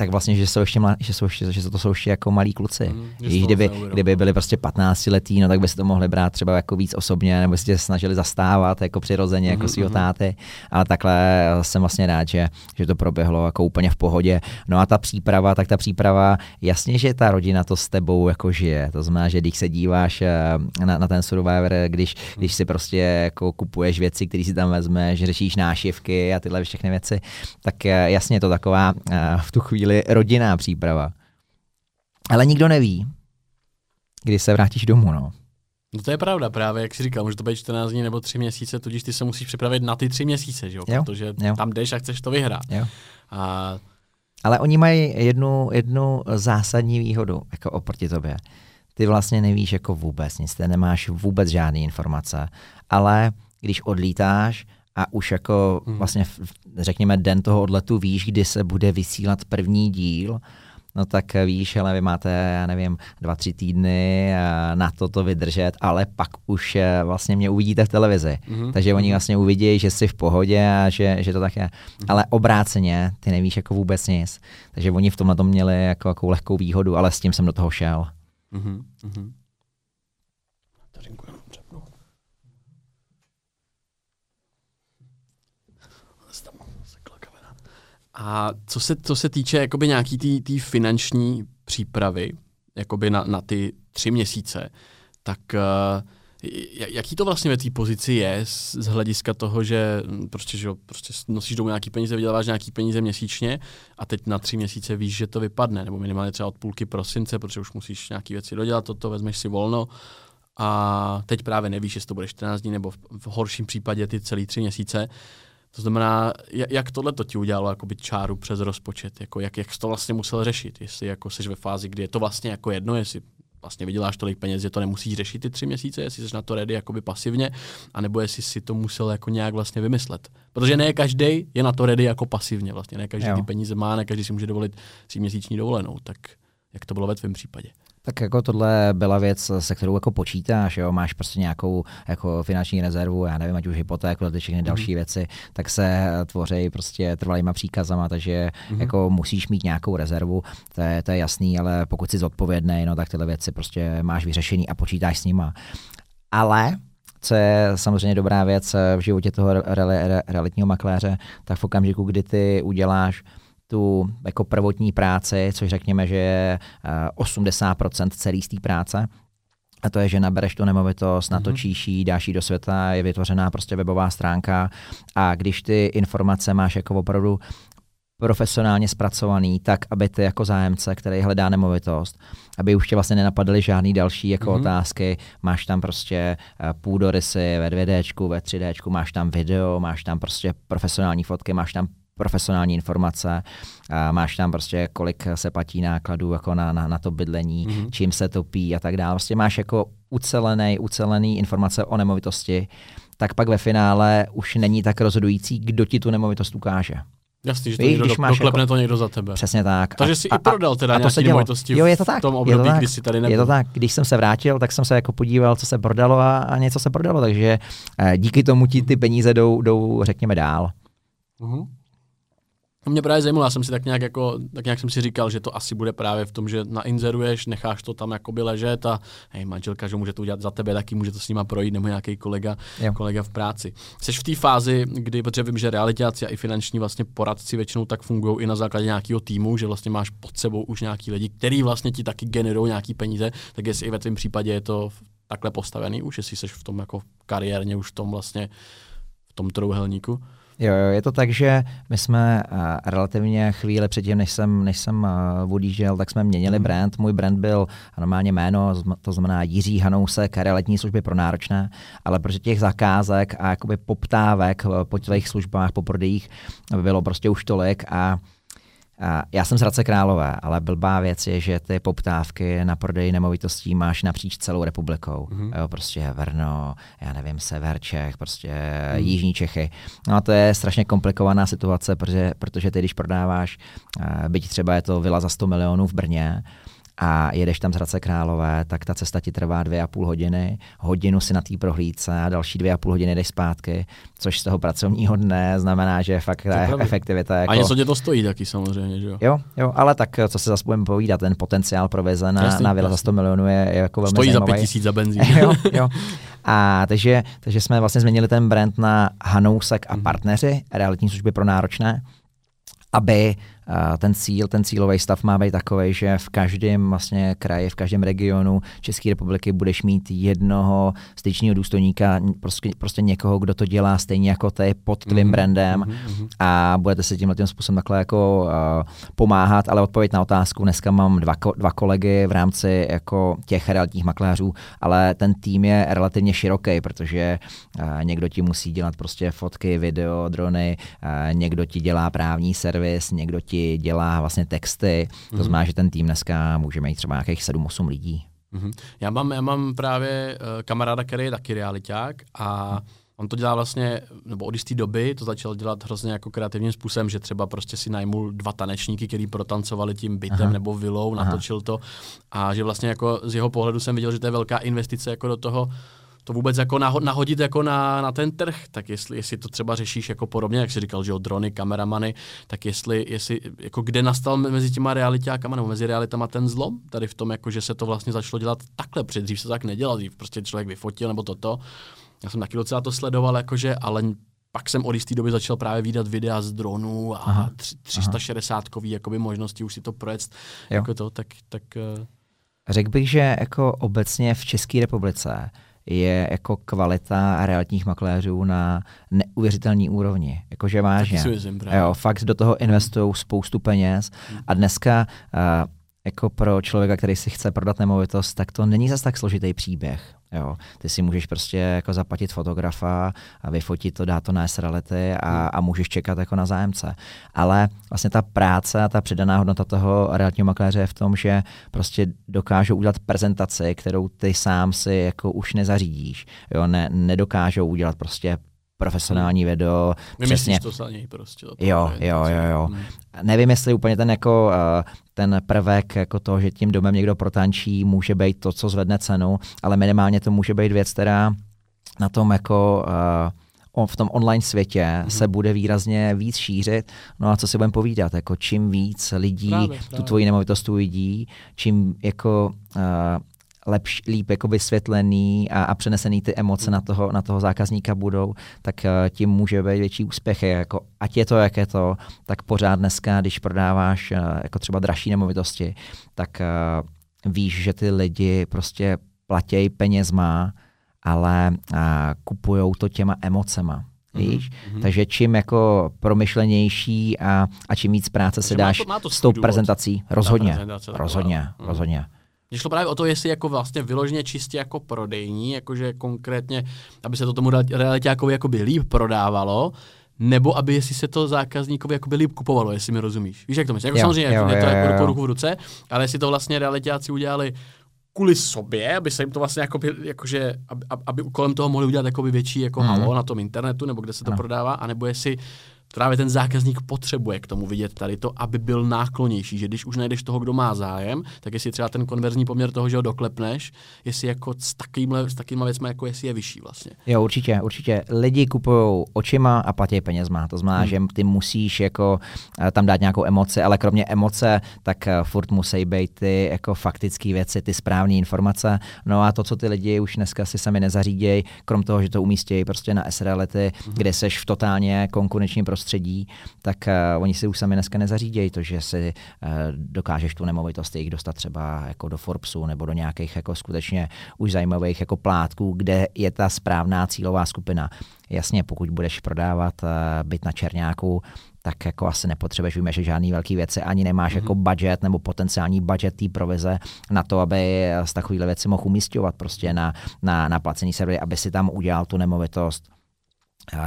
tak vlastně, že jsou ještě, mladí, že, jsou ještě, že to jsou ještě jako malí kluci. Mm, Víš, kdyby, kdyby byli prostě 15 letý, no tak by si to mohli brát třeba jako víc osobně, nebo si tě snažili zastávat jako přirozeně, jako mm, svého mm. táty. Ale takhle jsem vlastně rád, že, že to proběhlo jako úplně v pohodě. No a ta příprava, tak ta příprava, jasně, že ta rodina to s tebou jako žije. To znamená, že když se díváš eh, na, na ten Survivor, když, když si prostě jako kupuješ věci, které si tam vezmeš, řešíš nášivky a tyhle všechny věci, tak eh, jasně je to taková eh, v tu chvíli chvíli rodinná příprava. Ale nikdo neví, kdy se vrátíš domů, no. No to je pravda právě, jak jsi říkal, může to být 14 dní nebo 3 měsíce, tudíž ty se musíš připravit na ty 3 měsíce, že jo? jo protože jo. tam jdeš a chceš to vyhrát. Jo. A... Ale oni mají jednu, jednu zásadní výhodu jako oproti tobě. Ty vlastně nevíš jako vůbec nic, ty nemáš vůbec žádné informace, ale když odlítáš, a už jako hmm. vlastně řekněme den toho odletu víš, kdy se bude vysílat první díl, no tak víš, ale vy máte, já nevím, dva, tři týdny na to to vydržet, ale pak už eh, vlastně mě uvidíte v televizi. Mm-hmm. Takže oni vlastně uvidí, že jsi v pohodě a že, že to tak je. Mm-hmm. Ale obráceně, ty nevíš jako vůbec nic. Takže oni v tomhle to měli jako, jako lehkou výhodu, ale s tím jsem do toho šel. Mm-hmm. A co se, co se týče jakoby nějaký tý, tý finanční přípravy, jakoby na, na ty tři měsíce, tak uh, jaký to vlastně ve té pozici je z, z hlediska toho, že hm, prostě, že prostě nosíš domů nějaký peníze, vyděláváš nějaký peníze měsíčně a teď na tři měsíce víš, že to vypadne, nebo minimálně třeba od půlky prosince, protože už musíš nějaký věci dodělat, toto vezmeš si volno a teď právě nevíš, jestli to bude 14 dní nebo v, v horším případě ty celý tři měsíce. To znamená, jak tohle to ti udělalo jakoby čáru přes rozpočet, jako jak, jak jsi to vlastně musel řešit, jestli jako jsi ve fázi, kdy je to vlastně jako jedno, jestli vlastně vyděláš tolik peněz, že to nemusíš řešit ty tři měsíce, jestli jsi na to ready jakoby pasivně, anebo jestli si to musel jako nějak vlastně vymyslet. Protože ne každý je na to ready jako pasivně vlastně, ne každý jo. ty peníze má, ne každý si může dovolit tři měsíční dovolenou, tak jak to bylo ve tvém případě? Tak jako tohle byla věc, se kterou jako počítáš, jo? máš prostě nějakou jako finanční rezervu, já nevím, ať už hypotéku, ty všechny mm-hmm. další věci, tak se tvoří prostě trvalýma příkazama, takže mm-hmm. jako musíš mít nějakou rezervu, to je, to je jasný, ale pokud jsi zodpovědný, no tak tyhle věci prostě máš vyřešený a počítáš s nima. Ale co je samozřejmě dobrá věc v životě toho realitního makléře, tak v okamžiku, kdy ty uděláš tu jako prvotní práci, což řekněme, že je 80% eh, celý z té práce, a to je, že nabereš tu nemovitost, mm-hmm. natočíš ji, dáš ji do světa, je vytvořená prostě webová stránka a když ty informace máš jako opravdu profesionálně zpracovaný, tak aby ty jako zájemce, který hledá nemovitost, aby už tě vlastně nenapadaly žádný další jako mm-hmm. otázky. Máš tam prostě eh, půdorysy ve 2D, ve 3D, máš tam video, máš tam prostě profesionální fotky, máš tam profesionální informace, a máš tam prostě kolik se platí nákladů jako na, na, na to bydlení, mm-hmm. čím se topí a tak dále. Prostě máš jako ucelený, ucelený informace o nemovitosti, tak pak ve finále už není tak rozhodující, kdo ti tu nemovitost ukáže. Jasný, že to Víš, někdo když do, máš doklepne jako, to někdo za tebe. Přesně tak. Takže jsi a, i prodal teda a, a to se nemovitosti jo, je to tak, v tom období, je to tak, kdy jsi tady nebyl. Je to tak. Když jsem se vrátil, tak jsem se jako podíval, co se prodalo a, a něco se prodalo, takže eh, díky tomu ti ty peníze jdou, jdou řekněme, dál. Uh-huh. To mě právě zajímalo, já jsem si tak nějak, jako, tak nějak jsem si říkal, že to asi bude právě v tom, že nainzeruješ, necháš to tam jakoby ležet a hej, manželka, že může to udělat za tebe, taky může to s nima projít, nebo nějaký kolega, kolega v práci. Jsi v té fázi, kdy, protože vím, že realitáci a i finanční vlastně poradci většinou tak fungují i na základě nějakého týmu, že vlastně máš pod sebou už nějaký lidi, který vlastně ti taky generují nějaký peníze, tak jestli i ve tvém případě je to takhle postavený už, jestli jsi v tom jako kariérně už v tom vlastně v tom trouhelníku. Jo, jo, je to tak, že my jsme uh, relativně chvíli předtím, než jsem, než jsem uh, odjížděl, tak jsme měnili mm. brand. Můj brand byl normálně jméno, to znamená Jiří Hanousek, realitní služby pro náročné, ale protože těch zakázek a jakoby poptávek eh, po těch službách, po prodejích bylo prostě už tolik a já jsem z Hradce Králové, ale blbá věc je, že ty poptávky na prodej nemovitostí máš napříč celou republikou. Mm-hmm. Jo, prostě Verno, já nevím, Sever Čech, prostě mm. Jižní Čechy. No a to je strašně komplikovaná situace, protože, protože ty, když prodáváš, byť třeba je to vila za 100 milionů v Brně, a jedeš tam z Hradce Králové, tak ta cesta ti trvá dvě a půl hodiny, hodinu si na té prohlídce a další dvě a půl hodiny jdeš zpátky, což z toho pracovního dne znamená, že fakt ta e- efektivita jako... A něco tě to stojí taky samozřejmě, že jo? Jo, jo, ale tak co se zase budeme povídat, ten potenciál provize na, jasný, na vila za 100 milionů je, je jako velmi Stojí zajímavý. za 5000 za benzín. jo, jo. A takže, takže jsme vlastně změnili ten brand na Hanousek a mhm. partneři, realitní služby pro náročné, aby ten cíl, ten cílový stav má být takový, že v každém vlastně kraji, v každém regionu České republiky budeš mít jednoho styčního důstojníka, prostě, prostě někoho, kdo to dělá stejně jako ty pod tvým mm-hmm. brandem mm-hmm. a budete se tímhle tím způsobem takhle jako uh, pomáhat, ale odpověď na otázku, dneska mám dva, dva kolegy v rámci jako těch realitních makléřů, ale ten tým je relativně široký, protože uh, někdo ti musí dělat prostě fotky, video, drony, uh, někdo ti dělá právní servis, někdo ti ti dělá vlastně texty. To mm-hmm. znamená, že ten tým dneska může mít třeba nějakých 7-8 lidí. Mm-hmm. Já, mám, já mám právě uh, kamaráda, který je taky realiták a on to dělá vlastně, nebo od jisté doby to začal dělat hrozně jako kreativním způsobem, že třeba prostě si najmul dva tanečníky, který protancovali tím bytem Aha. nebo vilou, natočil Aha. to a že vlastně jako z jeho pohledu jsem viděl, že to je velká investice jako do toho, to vůbec jako nahodit jako na, na ten trh, tak jestli, jestli to třeba řešíš jako podobně, jak jsi říkal, že o drony, kameramany, tak jestli, jestli jako kde nastal mezi těma realitákama nebo mezi realitama ten zlom, tady v tom, jako že se to vlastně začalo dělat takhle, předtím se tak nedělal, dřív prostě člověk vyfotil nebo toto. Já jsem taky docela to sledoval, jakože, ale pak jsem od jisté doby začal právě výdat videa z dronů a aha, 360 kový jakoby možnosti už si to projet, jako to, tak, tak uh... Řekl bych, že jako obecně v České republice je jako kvalita realitních makléřů na neuvěřitelné úrovni. Jakože vážně. Jo, fakt do toho investují spoustu peněz hmm. a dneska uh, jako pro člověka, který si chce prodat nemovitost, tak to není zase tak složitý příběh. Jo. Ty si můžeš prostě jako zaplatit fotografa a vyfotit to, dát to na S-Reality a, hmm. a můžeš čekat jako na zájemce. Ale vlastně ta práce a ta přidaná hodnota toho realitního makléře je v tom, že prostě dokážou udělat prezentaci, kterou ty sám si jako už nezařídíš. Jo. Ne, nedokážou udělat prostě profesionální video. Vymyslíš to za něj prostě. To jo, jo, jo, jo. Hmm. Nevím, jestli úplně ten jako uh, ten prvek jako toho, že tím domem někdo protančí, může být to, co zvedne cenu, ale minimálně to může být věc, která na tom jako uh, v tom online světě mm-hmm. se bude výrazně víc šířit. No a co si budeme povídat, jako čím víc lidí právě, právě. tu tvoji nemovitost uvidí, čím jako uh, lepš, líp jako vysvětlený a, a přenesený ty emoce na toho, na toho zákazníka budou, tak uh, tím může být větší úspěch. Jako, ať je to, jak je to, tak pořád dneska, když prodáváš uh, jako třeba dražší nemovitosti, tak uh, víš, že ty lidi prostě platějí penězma, ale kupujou to těma emocema. Mhm, víš? Mm-hmm. Takže čím jako promyšlenější a, a čím víc práce se dáš má to, má to s tou důvod. prezentací, rozhodně, prezentace, rozhodně, rozhodně. rozhodně. Mně šlo právě o to, jestli jako vlastně vyloženě čistě jako prodejní, jakože konkrétně, aby se to tomu realitákovi jakoby líp prodávalo, nebo aby jestli se to zákazníkovi jakoby líp kupovalo, jestli mi rozumíš. Víš, jak to myslíš? Jako jo, samozřejmě jo, je to jo, jako jo. ruku v ruce, ale jestli to vlastně realitáci udělali kvůli sobě, aby se jim to vlastně jakoby, jakože, aby, aby kolem toho mohli udělat jakoby větší jako mm. halo na tom internetu, nebo kde se to no. prodává, anebo jestli právě ten zákazník potřebuje k tomu vidět tady to, aby byl náklonější, že když už najdeš toho, kdo má zájem, tak jestli třeba ten konverzní poměr toho, že ho doklepneš, jestli jako s takovýmhle, s takovýma věcmi, jako jestli je vyšší vlastně. Jo, určitě, určitě. Lidi kupují očima a platí penězma. To znamená, hmm. že ty musíš jako eh, tam dát nějakou emoci, ale kromě emoce, tak eh, furt musí být ty jako faktické věci, ty správné informace. No a to, co ty lidi už dneska si sami nezařídějí, krom toho, že to umístějí prostě na SRLety, hmm. kde seš v totálně konkurenčním prostředí prostředí, tak uh, oni si už sami dneska nezařídějí to, že si uh, dokážeš tu nemovitost jich dostat třeba jako do Forbesu nebo do nějakých jako skutečně už zajímavých jako plátků, kde je ta správná cílová skupina. Jasně, pokud budeš prodávat uh, byt na Černáku, tak jako asi nepotřebuješ vymýšlet žádný velký věci, ani nemáš mm-hmm. jako budget nebo potenciální budget té provize na to, aby z takovéhle věci mohl umístěvat prostě na, na, na placení servery, aby si tam udělal tu nemovitost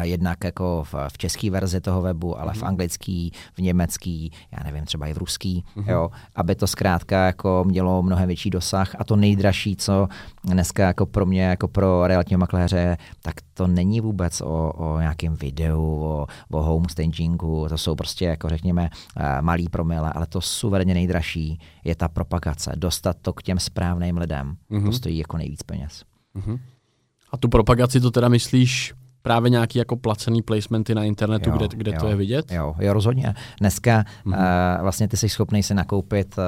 jednak jako v, v české verzi toho webu, ale mm-hmm. v mhm. anglický, v německý, já nevím, třeba i v ruský, mm-hmm. jo, aby to zkrátka jako mělo mnohem větší dosah a to nejdražší, co dneska jako pro mě, jako pro realitního makléře, tak to není vůbec o, o nějakém videu, o, o home stagingu, to jsou prostě jako řekněme eh, malý promile, ale to suverénně nejdražší je ta propagace, dostat to k těm správným lidem, mm-hmm. to stojí jako nejvíc peněz. Mm-hmm. A tu propagaci to teda myslíš právě nějaký jako placený placementy na internetu, jo, kde, kde jo, to je vidět? Jo, jo rozhodně. Dneska mm-hmm. uh, vlastně ty jsi schopný si nakoupit uh,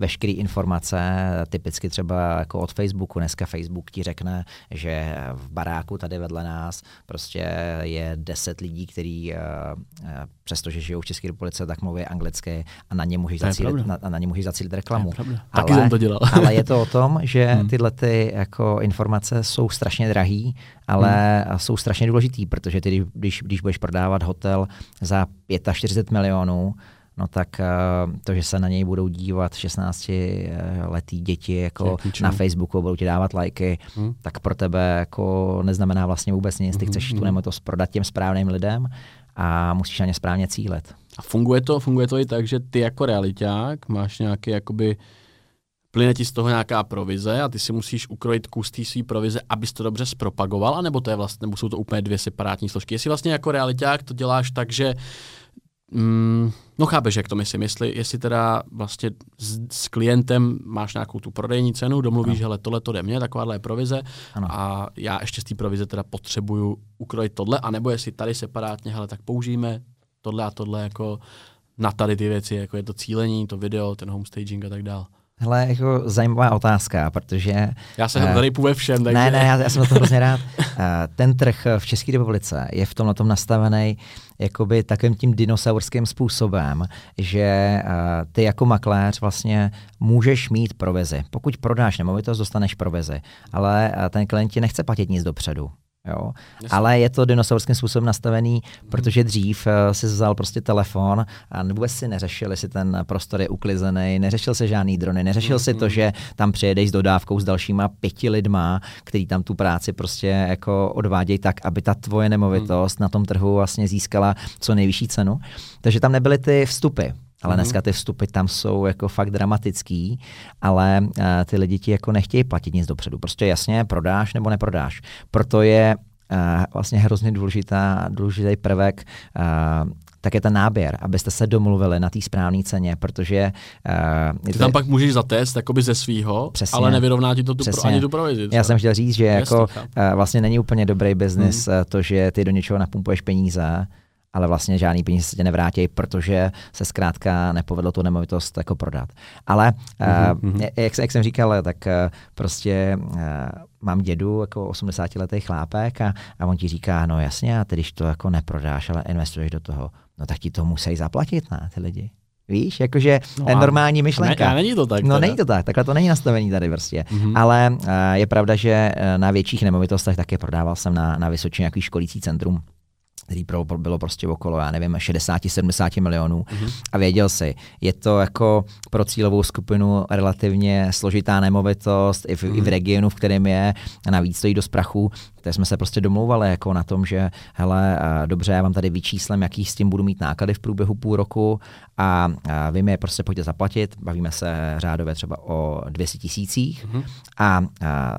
veškeré informace, typicky třeba jako od Facebooku. Dneska Facebook ti řekne, že v baráku tady vedle nás prostě je deset lidí, kteří uh, přestože žijou v České republice, tak mluví anglicky a na ně můžeš, zacílit, na, na ně můžeš zacílit reklamu. Taky ale, jsem to dělal. ale je to o tom, že hmm. tyhle ty jako informace jsou strašně drahý, ale hmm. jsou strašně důležitý, protože ty, když, když budeš prodávat hotel za 45 milionů, no tak uh, to, že se na něj budou dívat 16 letý děti jako na Facebooku, budou ti dávat lajky, hmm. tak pro tebe jako neznamená vlastně vůbec nic. Ty hmm. chceš hmm. tu nemotost prodat těm správným lidem a musíš na ně správně cílet. A funguje to, funguje to i tak, že ty jako realiták máš nějaký jakoby plyne ti z toho nějaká provize a ty si musíš ukrojit kus té své provize, abys to dobře zpropagoval, anebo to je vlastně, nebo jsou to úplně dvě separátní složky. Jestli vlastně jako realiták to děláš tak, že mm, no chápeš, jak to myslím, jestli, jestli teda vlastně s, s klientem máš nějakou tu prodejní cenu, domluvíš, že hele, tohle to jde mně, takováhle je provize ano. a já ještě z té provize teda potřebuju ukrojit tohle, anebo jestli tady separátně, hele, tak použijeme tohle a tohle jako na tady ty věci, jako je to cílení, to video, ten homestaging a tak dále. Hele, jako zajímavá otázka, protože... Já jsem uh, tady ve všem, takže... Ne, ne, já, já jsem to hrozně rád. Uh, ten trh v České republice je v tomhle tom nastavený jakoby takovým tím dinosaurským způsobem, že uh, ty jako makléř vlastně můžeš mít provizi. Pokud prodáš nemovitost, dostaneš provizi, ale uh, ten klient ti nechce platit nic dopředu. Jo? Ale je to dinosaurským způsobem nastavený, protože dřív uh, si vzal prostě telefon a vůbec si neřešil, jestli ten prostor je uklizený, neřešil se žádný drony, neřešil mm-hmm. si to, že tam přijedeš s dodávkou s dalšíma pěti lidma, který tam tu práci prostě jako odvádějí tak, aby ta tvoje nemovitost mm. na tom trhu vlastně získala co nejvyšší cenu. Takže tam nebyly ty vstupy. Ale mm-hmm. dneska ty vstupy tam jsou jako fakt dramatický, ale uh, ty lidi ti jako nechtějí platit nic dopředu. Prostě jasně prodáš nebo neprodáš. Proto je vlastně hrozně důležitá, důležitý prvek uh, tak je ten náběr, abyste se domluvili na té správné ceně, protože... Uh, Ty tam pak můžeš zatést jakoby ze svýho, přesně, ale nevyrovná ti to tu pro, ani tu provizi. Já jsem chtěl říct, že jako, uh, vlastně není úplně dobrý biznis hmm. to, že ty do něčeho napumpuješ peníze, ale vlastně žádný peníze se tě nevrátí, protože se zkrátka nepovedlo tu nemovitost jako prodat. Ale mm-hmm. uh, jak, jak jsem říkal, tak uh, prostě uh, mám dědu, jako 80 letý chlápek a, a on ti říká, no jasně, a ty když to jako neprodáš, ale investuješ do toho, no tak ti to musí zaplatit, na ty lidi. Víš, jakože no normální myšlenka. Ne, není to tak. No teda. není to tak, takhle to není nastavení tady prostě. Mm-hmm. Ale uh, je pravda, že na větších nemovitostech taky prodával jsem na, na Vysočině nějaký školící centrum který pro, bylo prostě okolo, já nevím, 60-70 milionů mm-hmm. a věděl si, je to jako pro cílovou skupinu relativně složitá nemovitost i v, mm-hmm. i v mhm. regionu, v kterém je a navíc stojí do sprachu, tak jsme se prostě domlouvali jako na tom, že hele, dobře, já vám tady vyčíslem, jaký s tím budu mít náklady v průběhu půl roku a, a vy mi je prostě pojďte zaplatit, bavíme se řádově třeba o 200 tisících mm-hmm. a, a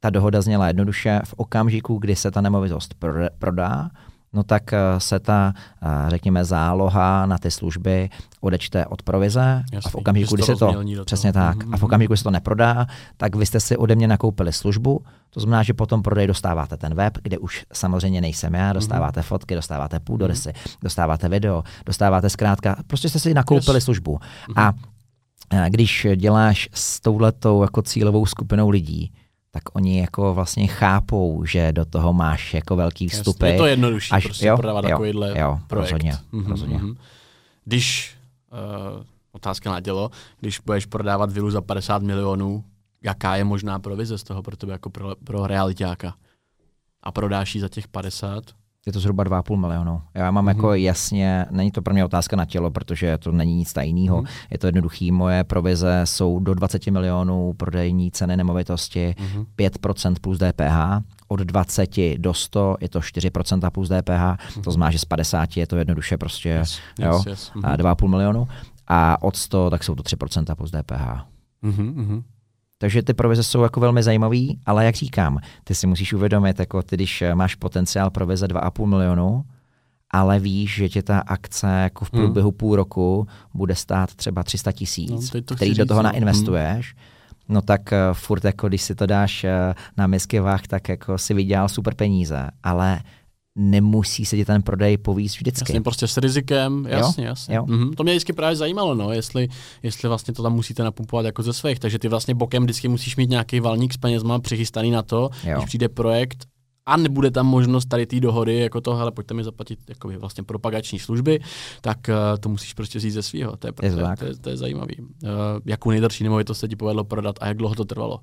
ta dohoda zněla jednoduše v okamžiku, kdy se ta nemovitost prodá, no tak eh, se ta, eh, řekněme, záloha na ty služby odečte od provize Jasný, a v okamžiku, kdy se to, přesně tak, mm-hmm. a v mhm. okamžiku, kdy se to neprodá, tak vy jste si ode mě nakoupili službu, to znamená, že potom prodej dostáváte ten web, kde už samozřejmě nejsem já, dostáváte mm-hmm. fotky, dostáváte půdorysy, mm-hmm. dostáváte video, dostáváte zkrátka, prostě jste si nakoupili yes. službu. Mm-hmm. A eh, když děláš s touhletou jako cílovou skupinou lidí, tak oni jako vlastně chápou, že do toho máš jako velký vstupy. Je to jednodušší až, prostě jo, prodávat jo, takovýhle jo, projekt. Rozhodně, mm-hmm, rozhodně. Mm-hmm. Když, uh, otázka na dělo, když budeš prodávat vilu za 50 milionů, jaká je možná provize z toho pro tebe jako pro, pro realitáka? A prodáš ji za těch 50? Je to zhruba 2,5 milionu. Já mám mm-hmm. jako jasně, není to pro mě otázka na tělo, protože to není nic tajného. Mm-hmm. Je to jednoduchý, moje provize jsou do 20 milionů prodejní ceny nemovitosti, mm-hmm. 5% plus DPH, od 20 do 100 je to 4% plus DPH, mm-hmm. to znamená, že z 50 je to jednoduše prostě yes, jo, yes, yes. Mm-hmm. 2,5 milionu a od 100 tak jsou to 3% plus DPH. Mm-hmm. Takže ty provize jsou jako velmi zajímavý, ale jak říkám, ty si musíš uvědomit, jako ty, když eh, máš potenciál provize 2,5 milionu, ale víš, že tě ta akce jako v průběhu hmm. půl roku bude stát třeba 300 tisíc, no, který do toho no. nainvestuješ, hmm. no tak uh, furt jako když si to dáš uh, na misky váh, tak jako si vydělal super peníze, ale nemusí se ti ten prodej povíst vždycky. Jasně, prostě s rizikem, jasně, jo? jasně. Jo? Mm-hmm. To mě vždycky právě zajímalo, no, jestli, jestli vlastně to tam musíte napumpovat jako ze svých, takže ty vlastně bokem vždycky musíš mít nějaký valník s penězma přichystaný na to, jo. když přijde projekt a nebude tam možnost tady té dohody, jako to, hele, pojďte mi zaplatit jakoby vlastně propagační služby, tak uh, to musíš prostě říct ze svého. To je, je, to, to, je, to je zajímavý. Uh, jakou nejdražší nemovitost se ti povedlo prodat a jak dlouho to trvalo?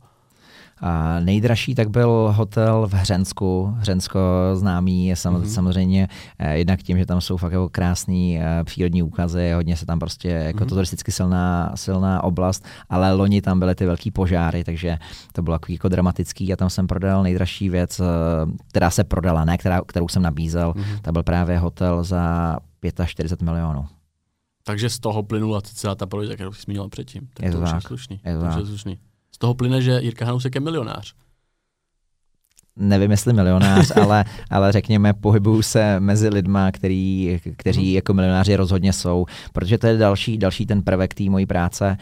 A nejdražší tak byl hotel v Hřensku. Hřensko známý je sam, mm-hmm. samozřejmě eh, jednak tím, že tam jsou fakt jako krásný eh, přírodní úkazy, hodně se tam prostě, jako mm-hmm. to turisticky silná, silná oblast, ale loni tam byly ty velký požáry, takže to bylo jako, jako dramatický a tam jsem prodal nejdražší věc, eh, která se prodala, ne která, kterou jsem nabízel, mm-hmm. to byl právě hotel za 45 milionů. Takže z toho plynula celá ta provize, kterou jsi zmínil předtím. Tak je to, to tak. je slušný. Je to, to je slušný. Z toho plyne, že Jirka Hanousek je milionář nevím, jestli milionář, ale, ale řekněme, pohybuju se mezi lidma, který, kteří mm. jako milionáři rozhodně jsou, protože to je další, další ten prvek té mojí práce.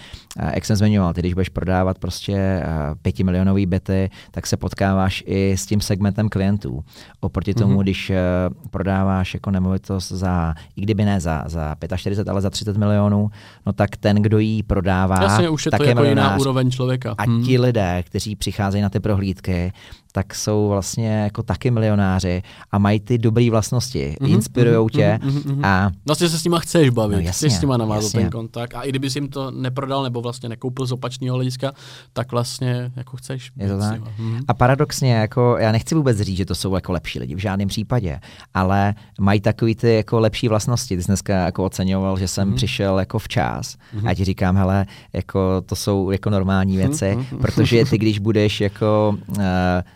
Jak jsem zmiňoval, ty když budeš prodávat prostě pětimilionový byty, tak se potkáváš i s tím segmentem klientů. Oproti mm. tomu, když e, prodáváš jako nemovitost za, i kdyby ne za, za 45, ale za 30 milionů, no tak ten, kdo ji prodává, Jasně, už je tak to je jako jiná úroveň člověka. A hmm. ti lidé, kteří přicházejí na ty prohlídky, tak jsou vlastně jako taky milionáři a mají ty dobré vlastnosti, mm-hmm, inspirují tě mm-hmm, mm-hmm. a... Vlastně se s nima chceš bavit, no, jasně, chceš s nima navázat ten kontakt a i kdyby jsi jim to neprodal nebo vlastně nekoupil z opačného hlediska, tak vlastně jako chceš. Je to tak. Mm-hmm. A paradoxně, jako já nechci vůbec říct, že to jsou jako lepší lidi, v žádném případě, ale mají takový ty jako lepší vlastnosti. Ty jsi dneska jako oceňoval, že jsem mm-hmm. přišel jako včas mm-hmm. a ti říkám, hele, jako to jsou jako normální věci, mm-hmm. protože ty, když budeš jako uh,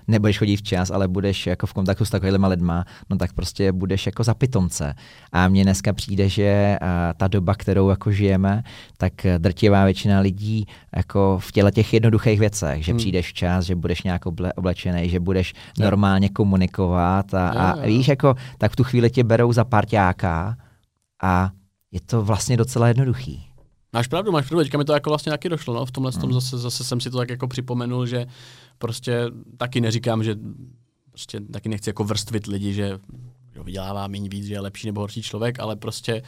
nebudeš chodit včas, ale budeš jako v kontaktu s takovými lidma, no tak prostě budeš jako za pitomce. A mně dneska přijde, že ta doba, kterou jako žijeme, tak drtivá většina lidí jako v těle těch jednoduchých věcech, že hmm. přijdeš včas, že budeš nějak oble, oblečený, že budeš no. normálně komunikovat a, a jo, jo. víš, jako tak v tu chvíli tě berou za parťáka a je to vlastně docela jednoduchý. Máš pravdu, máš pravdu, teďka mi to jako vlastně taky došlo, no, v tomhle hmm. tom zase, zase jsem si to tak jako připomenul, že prostě taky neříkám, že prostě taky nechci jako vrstvit lidi, že jo, vydělává méně víc, že je lepší nebo horší člověk, ale prostě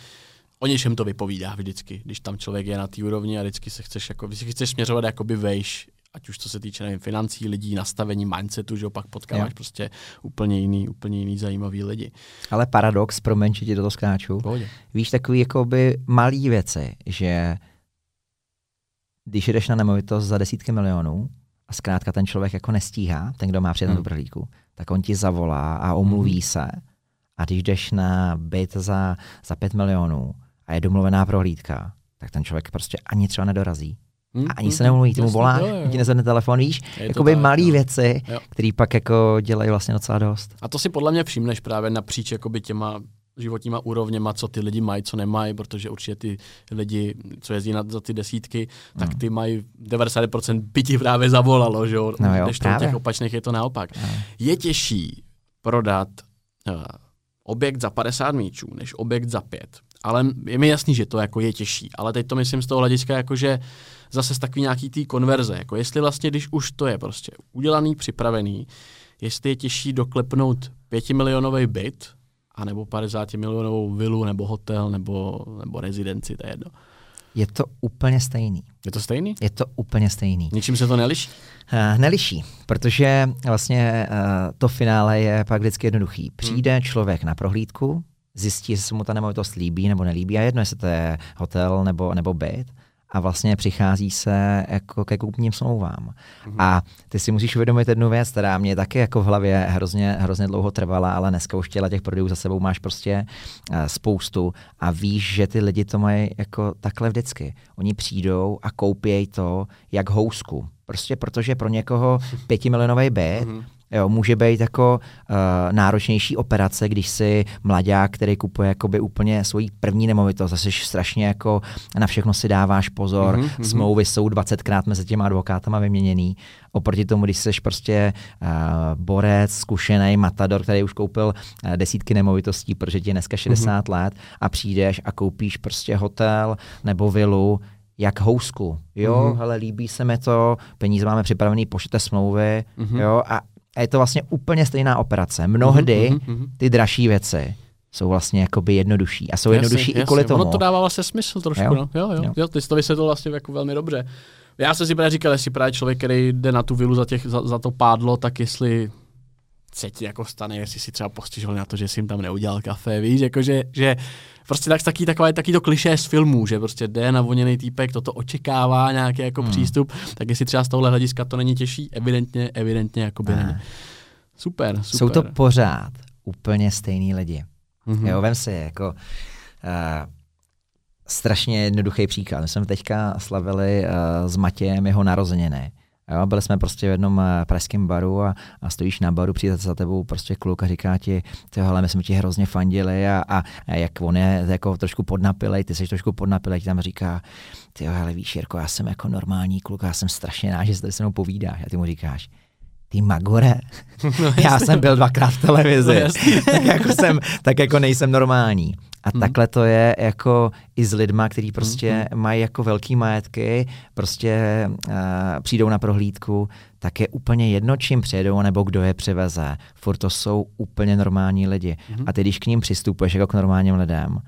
o něčem to vypovídá vždycky, když tam člověk je na té úrovni a vždycky se chceš, jako, vždycky chceš směřovat jakoby vejš, ať už co se týče nevím, financí, lidí, nastavení mindsetu, že opak potkáváš jo. prostě úplně jiný, úplně jiný zajímavý lidi. Ale paradox, promiň, že ti do toho skáču. Pohodě. Víš, takový jakoby malý věci, že když jdeš na nemovitost za desítky milionů a zkrátka ten člověk jako nestíhá, ten, kdo má přijet hmm. na tak on ti zavolá a omluví hmm. se. A když jdeš na byt za, za pět milionů a je domluvená prohlídka, tak ten člověk prostě ani třeba nedorazí. Hmm, a ani hmm, se nemluví, ty mu volá, ti nezvedne telefon, víš, jakoby tak, malý no. věci, které pak jako dělají vlastně docela dost. A to si podle mě všimneš právě napříč jakoby těma životníma úrovněma, co ty lidi mají, co nemají, protože určitě ty lidi, co jezdí na, za ty desítky, mm. tak ty mají 90% by ti právě zavolalo, že jo? No jo, Než to těch opačných je to naopak. No. Je těžší prodat uh, objekt za 50 míčů, než objekt za 5. Ale je mi jasný, že to jako je těžší. Ale teď to myslím z toho hlediska, jako že zase z takový nějaký tý konverze. Jako jestli vlastně, když už to je prostě udělaný, připravený, jestli je těžší doklepnout pětimilionový byt, anebo 50 milionovou vilu, nebo hotel, nebo, nebo rezidenci, to je jedno. Je to úplně stejný. Je to stejný? Je to úplně stejný. Ničím se to neliší? Uh, neliší, protože vlastně uh, to finále je pak vždycky jednoduchý. Hmm. Přijde hmm. člověk na prohlídku, zjistí, jestli se mu ta nemovitost líbí nebo nelíbí, a jedno, jestli to je hotel nebo, nebo byt, a vlastně přichází se jako ke kupním smlouvám. Mm-hmm. A ty si musíš uvědomit jednu věc, která mě taky jako v hlavě hrozně, hrozně dlouho trvala, ale dneska už těla těch prodejů za sebou máš prostě uh, spoustu a víš, že ty lidi to mají jako takhle vždycky. Oni přijdou a koupějí to jak housku. Prostě protože pro někoho pětimilionový byt mm-hmm Jo, může být jako uh, náročnější operace, když si mladák, který kupuje jakoby úplně svoji první nemovitost, zase strašně jako na všechno si dáváš pozor, mm-hmm. smlouvy jsou 20krát mezi těma advokátama vyměněný. Oproti tomu, když jsi prostě uh, borec, zkušený matador, který už koupil uh, desítky nemovitostí, protože ti je dneska 60 mm-hmm. let a přijdeš a koupíš prostě hotel nebo vilu, jak housku. Jo, mm-hmm. hele, líbí se mi to, peníze máme připravený, pošlete smlouvy, mm-hmm. jo, a a je to vlastně úplně stejná operace. Mnohdy mm-hmm. ty dražší věci jsou vlastně jakoby jednodušší. A jsou jednodušší jasný. i kvůli tomu. Ono to dává vlastně smysl trošku. Jo? No. Jo, jo. jo. jo ty jsi to vysvětlil vlastně jako velmi dobře. Já jsem si právě říkal, jestli právě člověk, který jde na tu vilu za, těch, za, za to pádlo, tak jestli se ti jako stane, jestli si třeba postižil na to, že jsi jim tam neudělal kafe, víš, jako že, že prostě tak, taky takové, taky to kliše z filmů, že prostě jde navoněný týpek, toto očekává nějaký jako hmm. přístup, tak jestli třeba z tohle hlediska to není těžší, evidentně, evidentně jako by není. Super, super. Jsou to pořád úplně stejný lidi. Mm-hmm. Jo, vem si, jako uh, strašně jednoduchý příklad. My jsme teďka slavili uh, s Matějem jeho narozeniny. Jo, byli jsme prostě v jednom eh, pražském baru a, a stojíš na baru, přijde za tebou prostě kluk a říká ti, ty hele, my jsme ti hrozně fandili a, a, a jak on je jako trošku podnapilej, ty jsi trošku podnapilej, ti tam říká, ty hele, víš, Jirko, já jsem jako normální kluk, já jsem strašně rád, že se tady se mnou povídáš. A ty mu říkáš, ty Magore, no, já jsem byl dvakrát v televizi, no, tak, jako jsem, tak jako nejsem normální. A hmm. takhle to je jako i s lidma, kteří prostě hmm. mají jako velký majetky, prostě uh, přijdou na prohlídku, tak je úplně jedno, čím přijedou, nebo kdo je přiveze. Furt to jsou úplně normální lidi. Hmm. A ty, když k ním přistupuješ jako k normálním lidem,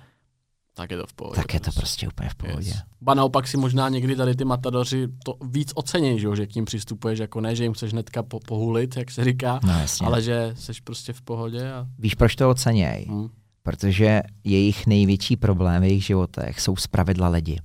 tak je to v pohodě. Tak je to prostě úplně v pohodě. Yes. Ba naopak si možná někdy tady ty matadoři to víc ocení, že, že k ním přistupuješ jako ne, že jim chceš hnedka po- pohulit, jak se říká, no, ale že jsi prostě v pohodě. A... Víš, proč to oceněj? Hmm. Protože jejich největší problém v jejich životech jsou zpravidla lidi.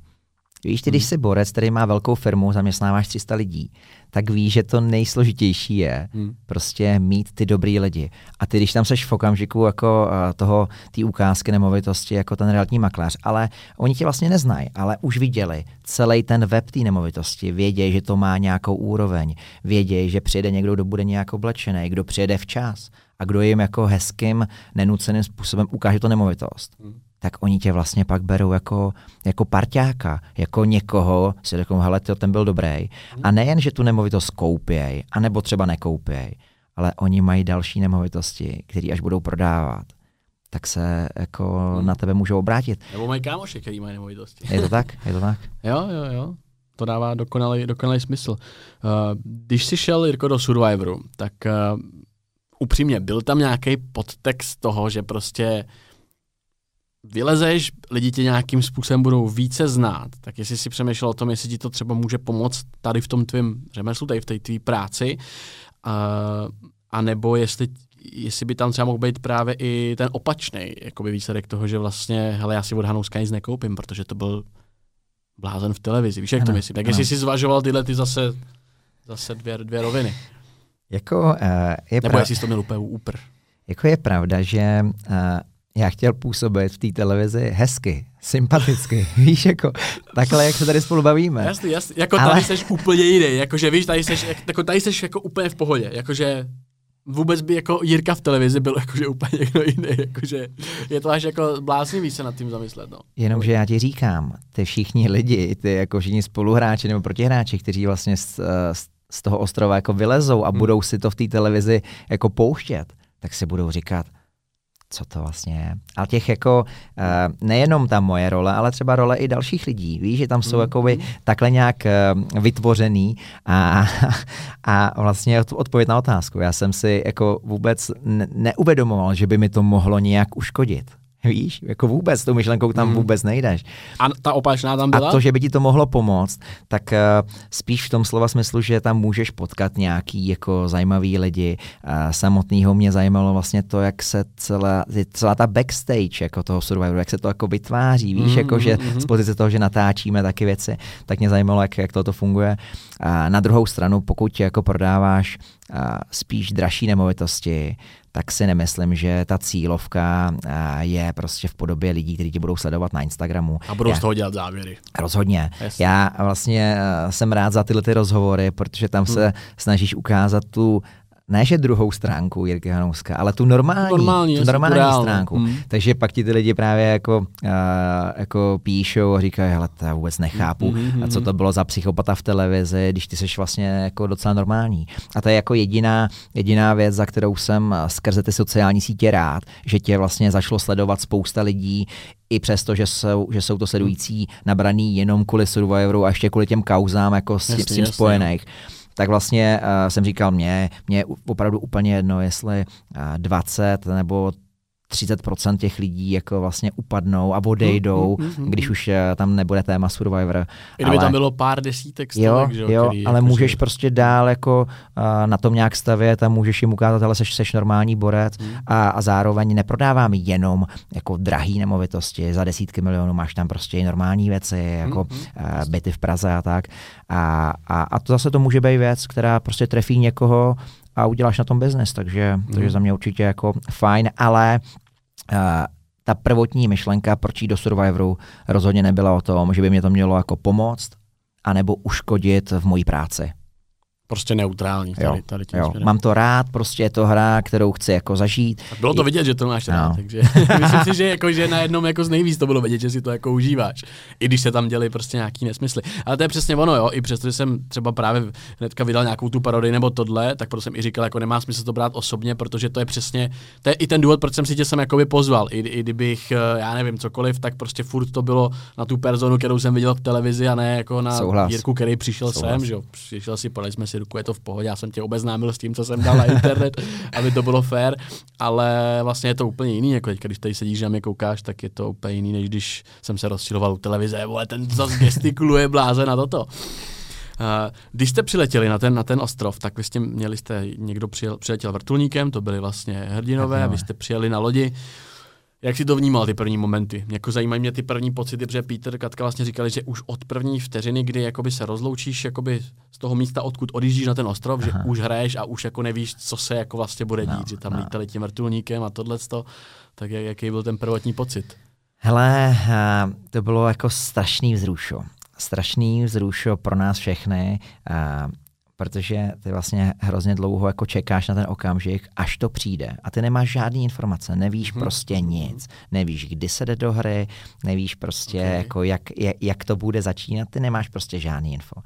Víš, ty, když jsi borec, který má velkou firmu, zaměstnáváš 300 lidí, tak víš, že to nejsložitější je hmm. prostě mít ty dobrý lidi. A ty, když tam seš v okamžiku jako uh, toho, té ukázky nemovitosti, jako ten realitní makléř, ale oni tě vlastně neznají, ale už viděli celý ten web té nemovitosti, vědějí, že to má nějakou úroveň, vědějí, že přijede někdo, kdo bude nějak oblečený, kdo přijede včas a kdo jim jako hezkým, nenuceným způsobem ukáže to nemovitost. Hmm tak oni tě vlastně pak berou jako, jako parťáka, jako někoho, si řeknou, hele, to, ten byl dobrý. A nejen, že tu nemovitost koupěj, anebo třeba nekoupěj, ale oni mají další nemovitosti, které až budou prodávat, tak se jako hmm. na tebe můžou obrátit. Nebo mají kámoše, který mají nemovitosti. Je to tak? Je to tak? jo, jo, jo. To dává dokonalý, dokonalý smysl. Uh, když jsi šel, Jirko, do Survivoru, tak uh, upřímně, byl tam nějaký podtext toho, že prostě vylezeš, lidi tě nějakým způsobem budou více znát, tak jestli si přemýšlel o tom, jestli ti to třeba může pomoct tady v tom tvém řemeslu, tady v té tvý práci, uh, anebo jestli, jestli by tam třeba mohl být právě i ten opačný jakoby výsledek toho, že vlastně, hele, já si od Hanouska nic nekoupím, protože to byl blázen v televizi, víš, jak ano, to myslím. Tak ano. jestli si zvažoval tyhle ty zase, zase dvě, dvě roviny. Jako, uh, je Nebo prav... jestli jsi to měl úplně úpr. Jako je pravda, že uh, já chtěl působit v té televizi hezky, sympaticky, víš, jako takhle, jak se tady spolu bavíme. Jasný, jasný, jako Ale... tady jsi úplně jiný, jakože víš, tady jsi, jako tady jsi jako úplně v pohodě, jakože vůbec by jako Jirka v televizi byl jakože úplně někdo jiný, jakože je to až jako bláznivý se nad tím zamyslet, no. Jenomže já ti říkám, ty všichni lidi, ty jako všichni spoluhráči nebo protihráči, kteří vlastně z, z toho ostrova jako vylezou a hmm. budou si to v té televizi jako pouštět, tak si budou říkat, co to vlastně je. A těch jako, uh, nejenom ta moje role, ale třeba role i dalších lidí. Víš, že tam jsou mm. jakoby takhle nějak uh, vytvořený a, a vlastně odpověď na otázku. Já jsem si jako vůbec neuvědomoval, že by mi to mohlo nějak uškodit. Víš, jako vůbec, tou myšlenkou tam hmm. vůbec nejdeš. A ta opačná tam byla? A to, že by ti to mohlo pomoct, tak uh, spíš v tom slova smyslu, že tam můžeš potkat nějaký jako zajímavý lidi. Uh, samotného mě zajímalo vlastně to, jak se celá, celá ta backstage jako toho Survivoru, jak se to jako vytváří, víš, jako že mm, z pozice toho, že natáčíme taky věci, tak mě zajímalo, jak, jak toto funguje. Uh, na druhou stranu, pokud jako prodáváš uh, spíš dražší nemovitosti, tak si nemyslím, že ta cílovka eh, je prostě v podobě lidí, kteří tě budou sledovat na Instagramu. A budou Já, z toho dělat závěry. Rozhodně. Jasně. Já vlastně eh, jsem rád za tyhle ty rozhovory, protože tam hmm. se snažíš ukázat tu ne že druhou stránku Jirky Hanouska, ale tu normální, normální, tu normální stránku. Hmm. Takže pak ti ty lidi právě jako, uh, jako píšou a říkají, hele, to já vůbec nechápu, hmm, hmm, a co to bylo za psychopata v televizi, když ty jsi vlastně jako docela normální. A to je jako jediná, jediná věc, za kterou jsem skrze ty sociální sítě rád, že tě vlastně začalo sledovat spousta lidí, i přesto, že jsou, že jsou to sledující nabraný jenom kvůli Survivoru a ještě kvůli těm kauzám jako s, jasně, s tím jasně. spojených tak vlastně uh, jsem říkal, mě, mě opravdu úplně jedno, jestli uh, 20 nebo 30% těch lidí jako vlastně upadnou a odejdou, mm, mm, mm, když už uh, tam nebude téma Survivor. I kdyby ale, tam bylo pár desítek stovek, jo, jo, který, ale jako můžeš že... prostě dál jako uh, na tom nějak stavět a můžeš jim ukázat, ale seš, seš normální borec mm. a, a zároveň neprodávám jenom jako drahý nemovitosti za desítky milionů, máš tam prostě i normální věci, jako mm, uh, byty v Praze a tak. A, a, a to zase to může být věc, která prostě trefí někoho a uděláš na tom biznes, takže, mm. takže za mě určitě jako fajn, ale uh, ta prvotní myšlenka, proč jít do Survivoru, rozhodně nebyla o tom, že by mě to mělo jako pomoct, anebo uškodit v mojí práci. Prostě neutrální tady, jo, tady tím jo. Mám to rád, prostě je to hra, kterou chci jako zažít. A bylo to vidět, že to máš no. rád, takže myslím si, že, jako, že na jednom jako z nejvíc to bylo vidět, že si to jako užíváš. I když se tam děli prostě nějaký nesmysly. Ale to je přesně ono, jo. I přesto, že jsem třeba právě hnedka vydal nějakou tu parodii nebo tohle, tak proto jsem i říkal, jako nemá smysl to brát osobně, protože to je přesně, to je i ten důvod, proč jsem si tě sem jakoby pozval. I, I kdybych, eh, já nevím, cokoliv, tak prostě furt to bylo na tu personu, kterou jsem viděl v televizi a ne jako na Souhlas. Jirku, který přišel Souhlas. sem, že jo. Přišel si, podali jsme si ruku, je to v pohodě, já jsem tě obeznámil s tím, co jsem dal na internet, aby to bylo fair, ale vlastně je to úplně jiný, jako teď, když tady sedíš a mě koukáš, tak je to úplně jiný, než když jsem se rozčiloval u televize, vole, ten zase gestikuluje bláze na toto. Uh, když jste přiletěli na ten, na ten ostrov, tak vy jste měli jste, někdo přijel, přiletěl vrtulníkem, to byli vlastně hrdinové, vy jste přijeli na lodi. Jak jsi to vnímal, ty první momenty? Jako zajímají mě ty první pocity, protože Peter Katka vlastně říkali, že už od první vteřiny, kdy jakoby se rozloučíš jakoby z toho místa, odkud odjíždíš na ten ostrov, Aha. že už hraješ a už jako nevíš, co se jako vlastně bude dít, no, že tam no. lítali tím vrtulníkem a tohle tak jaký byl ten prvotní pocit? Hele, eh, to bylo jako strašný vzrušo. Strašný vzrušo pro nás všechny, eh, protože ty vlastně hrozně dlouho jako čekáš na ten okamžik, až to přijde. A ty nemáš žádný informace, nevíš hmm. prostě nic. Nevíš, kdy se jde do hry, nevíš prostě, okay. jako jak, jak, jak to bude začínat, ty nemáš prostě žádný info.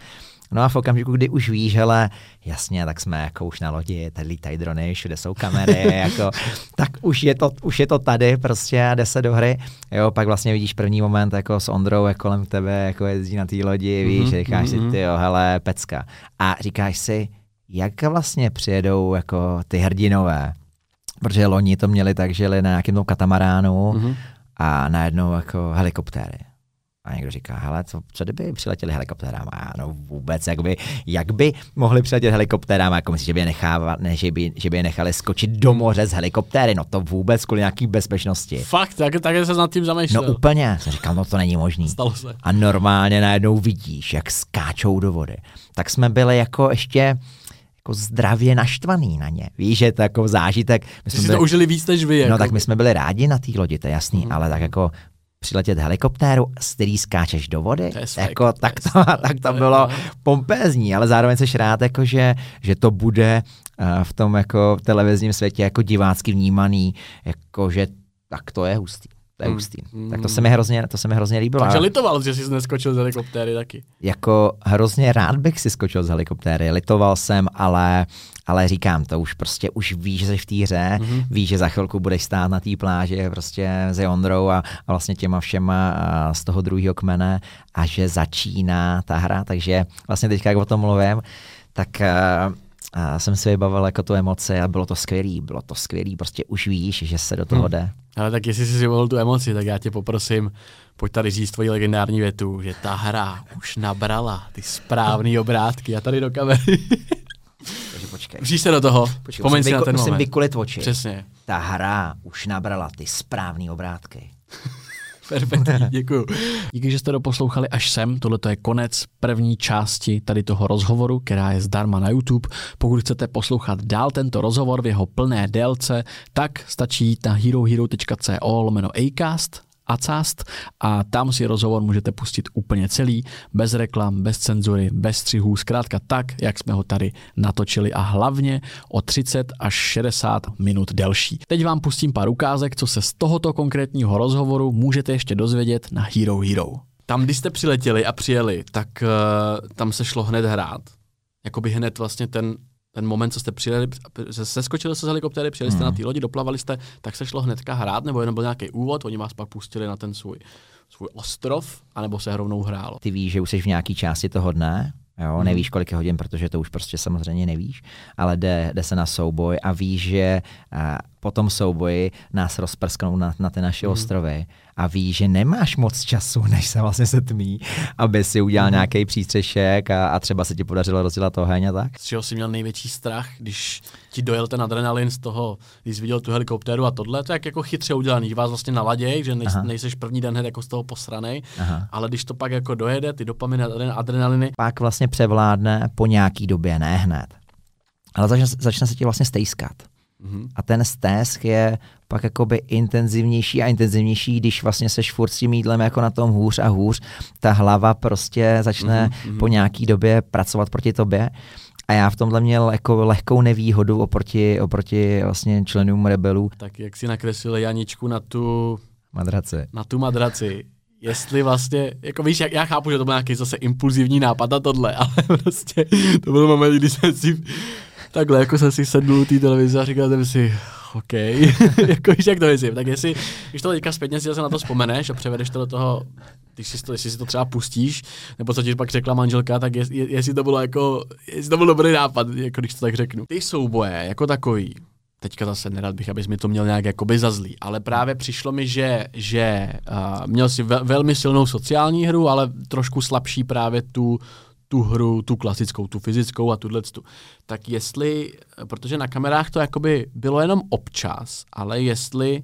No a v okamžiku, kdy už víš, hele, jasně, tak jsme jako už na lodi, tady lítají drony, všude jsou kamery, jako, tak už je, to, už je to tady prostě a jde se do hry. Jo, pak vlastně vidíš první moment jako s Ondrou, jak kolem tebe jako jezdí na té lodi, víš, mm-hmm, říkáš mm-hmm. si, ty jo, hele, pecka. A říkáš si, jak vlastně přijedou jako ty hrdinové, protože loni to měli tak, že jeli na nějakém katamaránu mm-hmm. a najednou jako helikoptéry. A někdo říká, hele, co, co kdyby přiletěli helikoptérama? A no vůbec, jak by, jak by mohli přiletět helikoptérama, jako myslíš, že by je, necháva, ne, že by, že by je nechali skočit do moře z helikoptéry, no to vůbec kvůli nějaký bezpečnosti. Fakt, tak, tak se nad tím zamýšlel. No úplně, jsem říkal, no to není možný. Stalo se. A normálně najednou vidíš, jak skáčou do vody. Tak jsme byli jako ještě, jako zdravě naštvaný na ně. Víš, že to jako zážitek. My jsme byli, to užili víc než vy. No jako... tak my jsme byli rádi na té lodi, to je jasný, mm. ale tak jako přiletět helikoptéru, z který skáčeš do vody, to jako, tak, to, tak to bylo pompézní, ale zároveň jsi rád, jako, že, že to bude uh, v tom jako televizním světě jako divácky vnímaný, jako, že tak to je hustý. To je hmm. hustý. Hmm. Tak to se mi hrozně, to se mi hrozně líbilo. Takže litoval, že jsi neskočil z helikoptéry taky. Jako hrozně rád bych si skočil z helikoptéry. Litoval jsem, ale ale říkám, to už prostě už víš, že jsi v té hře, mm-hmm. víš, že za chvilku budeš stát na té pláži prostě s Jondrou a, a vlastně těma všema a z toho druhého kmene a že začíná ta hra, takže vlastně teďka, jak o tom mluvím, tak a, a jsem si vybavil jako tu emoci a bylo to skvělý, bylo to skvělý, prostě už víš, že se do toho hmm. jde. Ale tak jestli jsi si vyvolil tu emoci, tak já tě poprosím, pojď tady říct tvoji legendární větu, že ta hra už nabrala ty správné obrátky a tady do kamery. Takže počkej. Vžij se do toho, počkej, musím, vyko, na ten musím vykulit oči. Přesně. Ta hra už nabrala ty správné obrátky. Perfektní, děkuju. Díky, že jste doposlouchali až sem. Tohle je konec první části tady toho rozhovoru, která je zdarma na YouTube. Pokud chcete poslouchat dál tento rozhovor v jeho plné délce, tak stačí jít na herohero.co lomeno Acast Acast a tam si rozhovor můžete pustit úplně celý, bez reklam, bez cenzury, bez střihů, zkrátka tak, jak jsme ho tady natočili a hlavně o 30 až 60 minut delší. Teď vám pustím pár ukázek, co se z tohoto konkrétního rozhovoru můžete ještě dozvědět na Hero Hero. Tam, když jste přiletěli a přijeli, tak uh, tam se šlo hned hrát. Jakoby hned vlastně ten ten moment, co jste přijeli, se skočili se z helikoptéry, přijeli jste hmm. na té lodi, doplavali jste, tak se šlo hnedka hrát, nebo jenom byl nějaký úvod, oni vás pak pustili na ten svůj, svůj ostrov, anebo se rovnou hrálo. Ty víš, že už jsi v nějaké části toho dne, Jo, hmm. Nevíš, kolik je hodin, protože to už prostě samozřejmě nevíš, ale jde, jde se na souboj a víš, že a, po tom souboji nás rozprsknou na, na ty naše hmm. ostrovy a víš, že nemáš moc času, než se vlastně se tmí, aby si udělal hmm. nějaký přístřešek a, a třeba se ti podařilo rozdělat oheň a tak. Z čeho jsi měl největší strach, když ti dojel ten adrenalin z toho, když jsi viděl tu helikoptéru a tohle, to je jak jako chytře udělaný, že vás vlastně naladěj, že nej, nejseš první den hned jako z toho posranej, Aha. ale když to pak jako dojede, ty dopaminy, adrenaliny. Pak vlastně převládne po nějaký době, ne hned. Ale začne, začne se ti vlastně stejskat. Mm-hmm. A ten stesk je pak jakoby intenzivnější a intenzivnější, když vlastně seš furt s tím jídlem jako na tom hůř a hůř, ta hlava prostě začne mm-hmm. po nějaký době pracovat proti tobě. A já v tomhle měl jako lehkou nevýhodu oproti, oproti vlastně členům rebelů. Tak jak si nakreslil Janičku na tu madraci. Na tu madraci. Jestli vlastně, jako víš, já, já chápu, že to byl nějaký zase impulzivní nápad a tohle, ale prostě to byl moment, kdy jsem si takhle jako jsem si sednul té televize a říkal jsem si, OK, jako víš, jak to myslím. Tak jestli, když to teďka zpětně si na to vzpomeneš a převedeš to do toho, když si to, jestli si to třeba pustíš, nebo co ti pak řekla manželka, tak je, je, jestli to bylo jako, jestli to byl dobrý nápad, jako když to tak řeknu. Ty souboje jako takový, teďka zase nerad bych, abys mi to měl nějak jakoby za zlý, ale právě přišlo mi, že, že uh, měl si ve, velmi silnou sociální hru, ale trošku slabší právě tu tu hru, tu klasickou, tu fyzickou a tuhle tu. Tak jestli, protože na kamerách to jakoby bylo jenom občas, ale jestli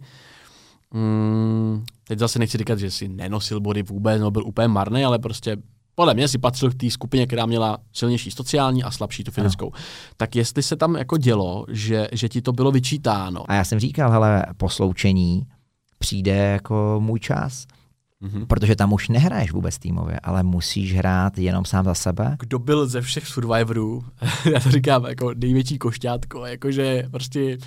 mm, teď zase nechci říkat, že si nenosil body vůbec, no byl úplně marný, ale prostě podle mě si patřil k té skupině, která měla silnější sociální a slabší tu fyzickou. No. Tak jestli se tam jako dělo, že, že ti to bylo vyčítáno. A já jsem říkal, hele, po sloučení přijde jako můj čas. Mm-hmm. Protože tam už nehraješ vůbec týmově, ale musíš hrát jenom sám za sebe. Kdo byl ze všech Survivorů, já to říkám jako největší košťátko, jakože prostě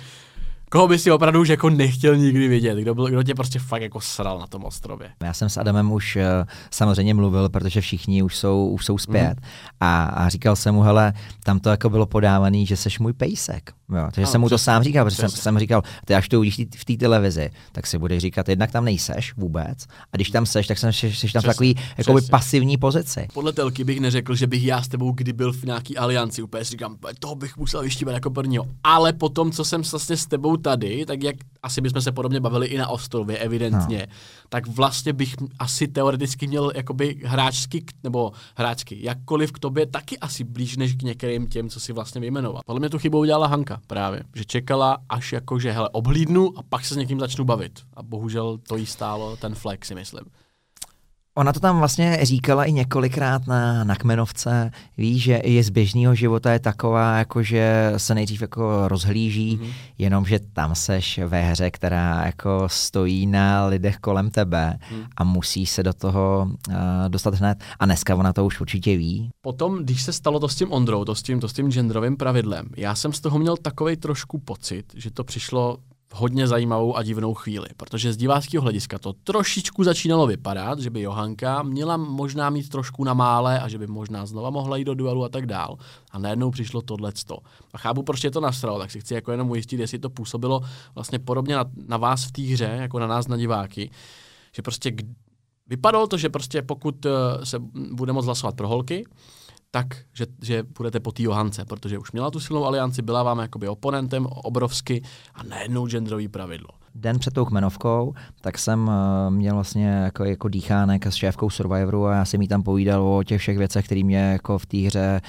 koho by si opravdu už jako nechtěl nikdy vidět, kdo, byl, kdo tě prostě fakt jako sral na tom ostrově. Já jsem s Adamem už uh, samozřejmě mluvil, protože všichni už jsou, už jsou zpět mm. a, a říkal jsem mu, hele, tam to jako bylo podávaný, že seš můj pejsek. Jo, takže no, jsem mu to sám říkal, protože jsem, jsem říkal, ty až to uvidíš v té televizi, tak si budeš říkat, jednak tam nejseš vůbec, a když tam seš, tak jsem, jsi tam v takový jakoby pasivní pozici. Podle telky bych neřekl, že bych já s tebou kdy byl v nějaký alianci, úplně si říkám, toho bych musel vyštívat jako prvního. Ale potom, co jsem vlastně s tebou tady, tak jak asi bychom se podobně bavili i na ostrově, evidentně, no. tak vlastně bych asi teoreticky měl jakoby hráčsky, nebo hráčky, jakkoliv k tobě taky asi blíž než k některým těm, co si vlastně vyjmenoval. Podle mě tu chybu udělala Hanka právě, že čekala až jako, že hele, oblídnu a pak se s někým začnu bavit. A bohužel to jí stálo ten flex, si myslím. Ona to tam vlastně říkala i několikrát na, na Kmenovce, ví, že i z běžného života je taková, jako že se nejdřív jako rozhlíží, mm-hmm. jenomže tam seš ve hře, která jako stojí na lidech kolem tebe mm. a musí se do toho uh, dostat hned. A dneska ona to už určitě ví. Potom, když se stalo to s tím Ondrou, to s tím, to s tím genderovým pravidlem, já jsem z toho měl takový trošku pocit, že to přišlo hodně zajímavou a divnou chvíli, protože z diváckého hlediska to trošičku začínalo vypadat, že by Johanka měla možná mít trošku na mále a že by možná znova mohla jít do duelu a tak dál. A najednou přišlo tohleto. A chápu, proč je to nasralo, tak si chci jako jenom ujistit, jestli to působilo vlastně podobně na, na vás v té hře, jako na nás na diváky, že prostě vypadalo to, že prostě pokud eh, se bude moct hlasovat pro holky, tak, že, že budete po té Johance, protože už měla tu silnou alianci, byla vám jakoby oponentem obrovsky a najednou genderový pravidlo. Den před tou kmenovkou, tak jsem uh, měl vlastně jako, jako dýchánek s šéfkou Survivoru a já jsem jí tam povídal o těch všech věcech, které mě jako v té hře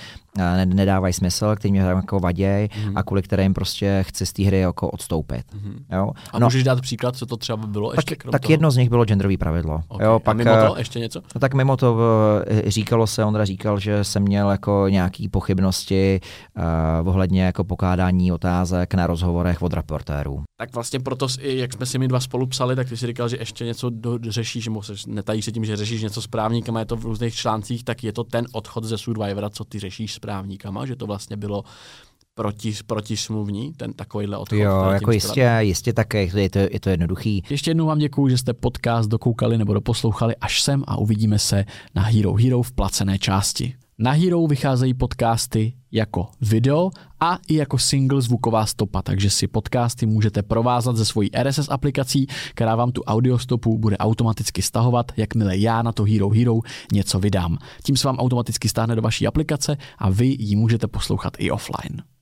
nedávají smysl, které mě jako vadějí mm-hmm. a kvůli kterým prostě chci z té hry jako odstoupit. Mm-hmm. Jo? A no, můžeš dát příklad, co to třeba by bylo ještě tak, tak toho? jedno z nich bylo genderový pravidlo. Okay. Jo, pak, a mimo to ještě něco? No, tak mimo to uh, říkalo se, Ondra říkal, že jsem měl jako nějaký pochybnosti uh, ohledně jako pokládání otázek na rozhovorech od reportérů. Tak vlastně proto i jak jsme si my dva spolu psali, tak ty si říkal, že ještě něco do, řešíš, musíš, netají se tím, že řešíš něco s právníkama, je to v různých článcích, tak je to ten odchod ze Survivora, co ty řešíš právníkama, že to vlastně bylo proti, protismluvní, ten takovýhle odchod. Jo, jako jistě, jistě také, je to, je to jednoduchý. Ještě jednou vám děkuji, že jste podcast dokoukali nebo doposlouchali až sem a uvidíme se na Hero Hero v placené části. Na Hero vycházejí podcasty jako video a i jako single zvuková stopa, takže si podcasty můžete provázat ze svojí RSS aplikací, která vám tu audiostopu bude automaticky stahovat, jakmile já na to Hero Hero něco vydám. Tím se vám automaticky stáhne do vaší aplikace a vy ji můžete poslouchat i offline.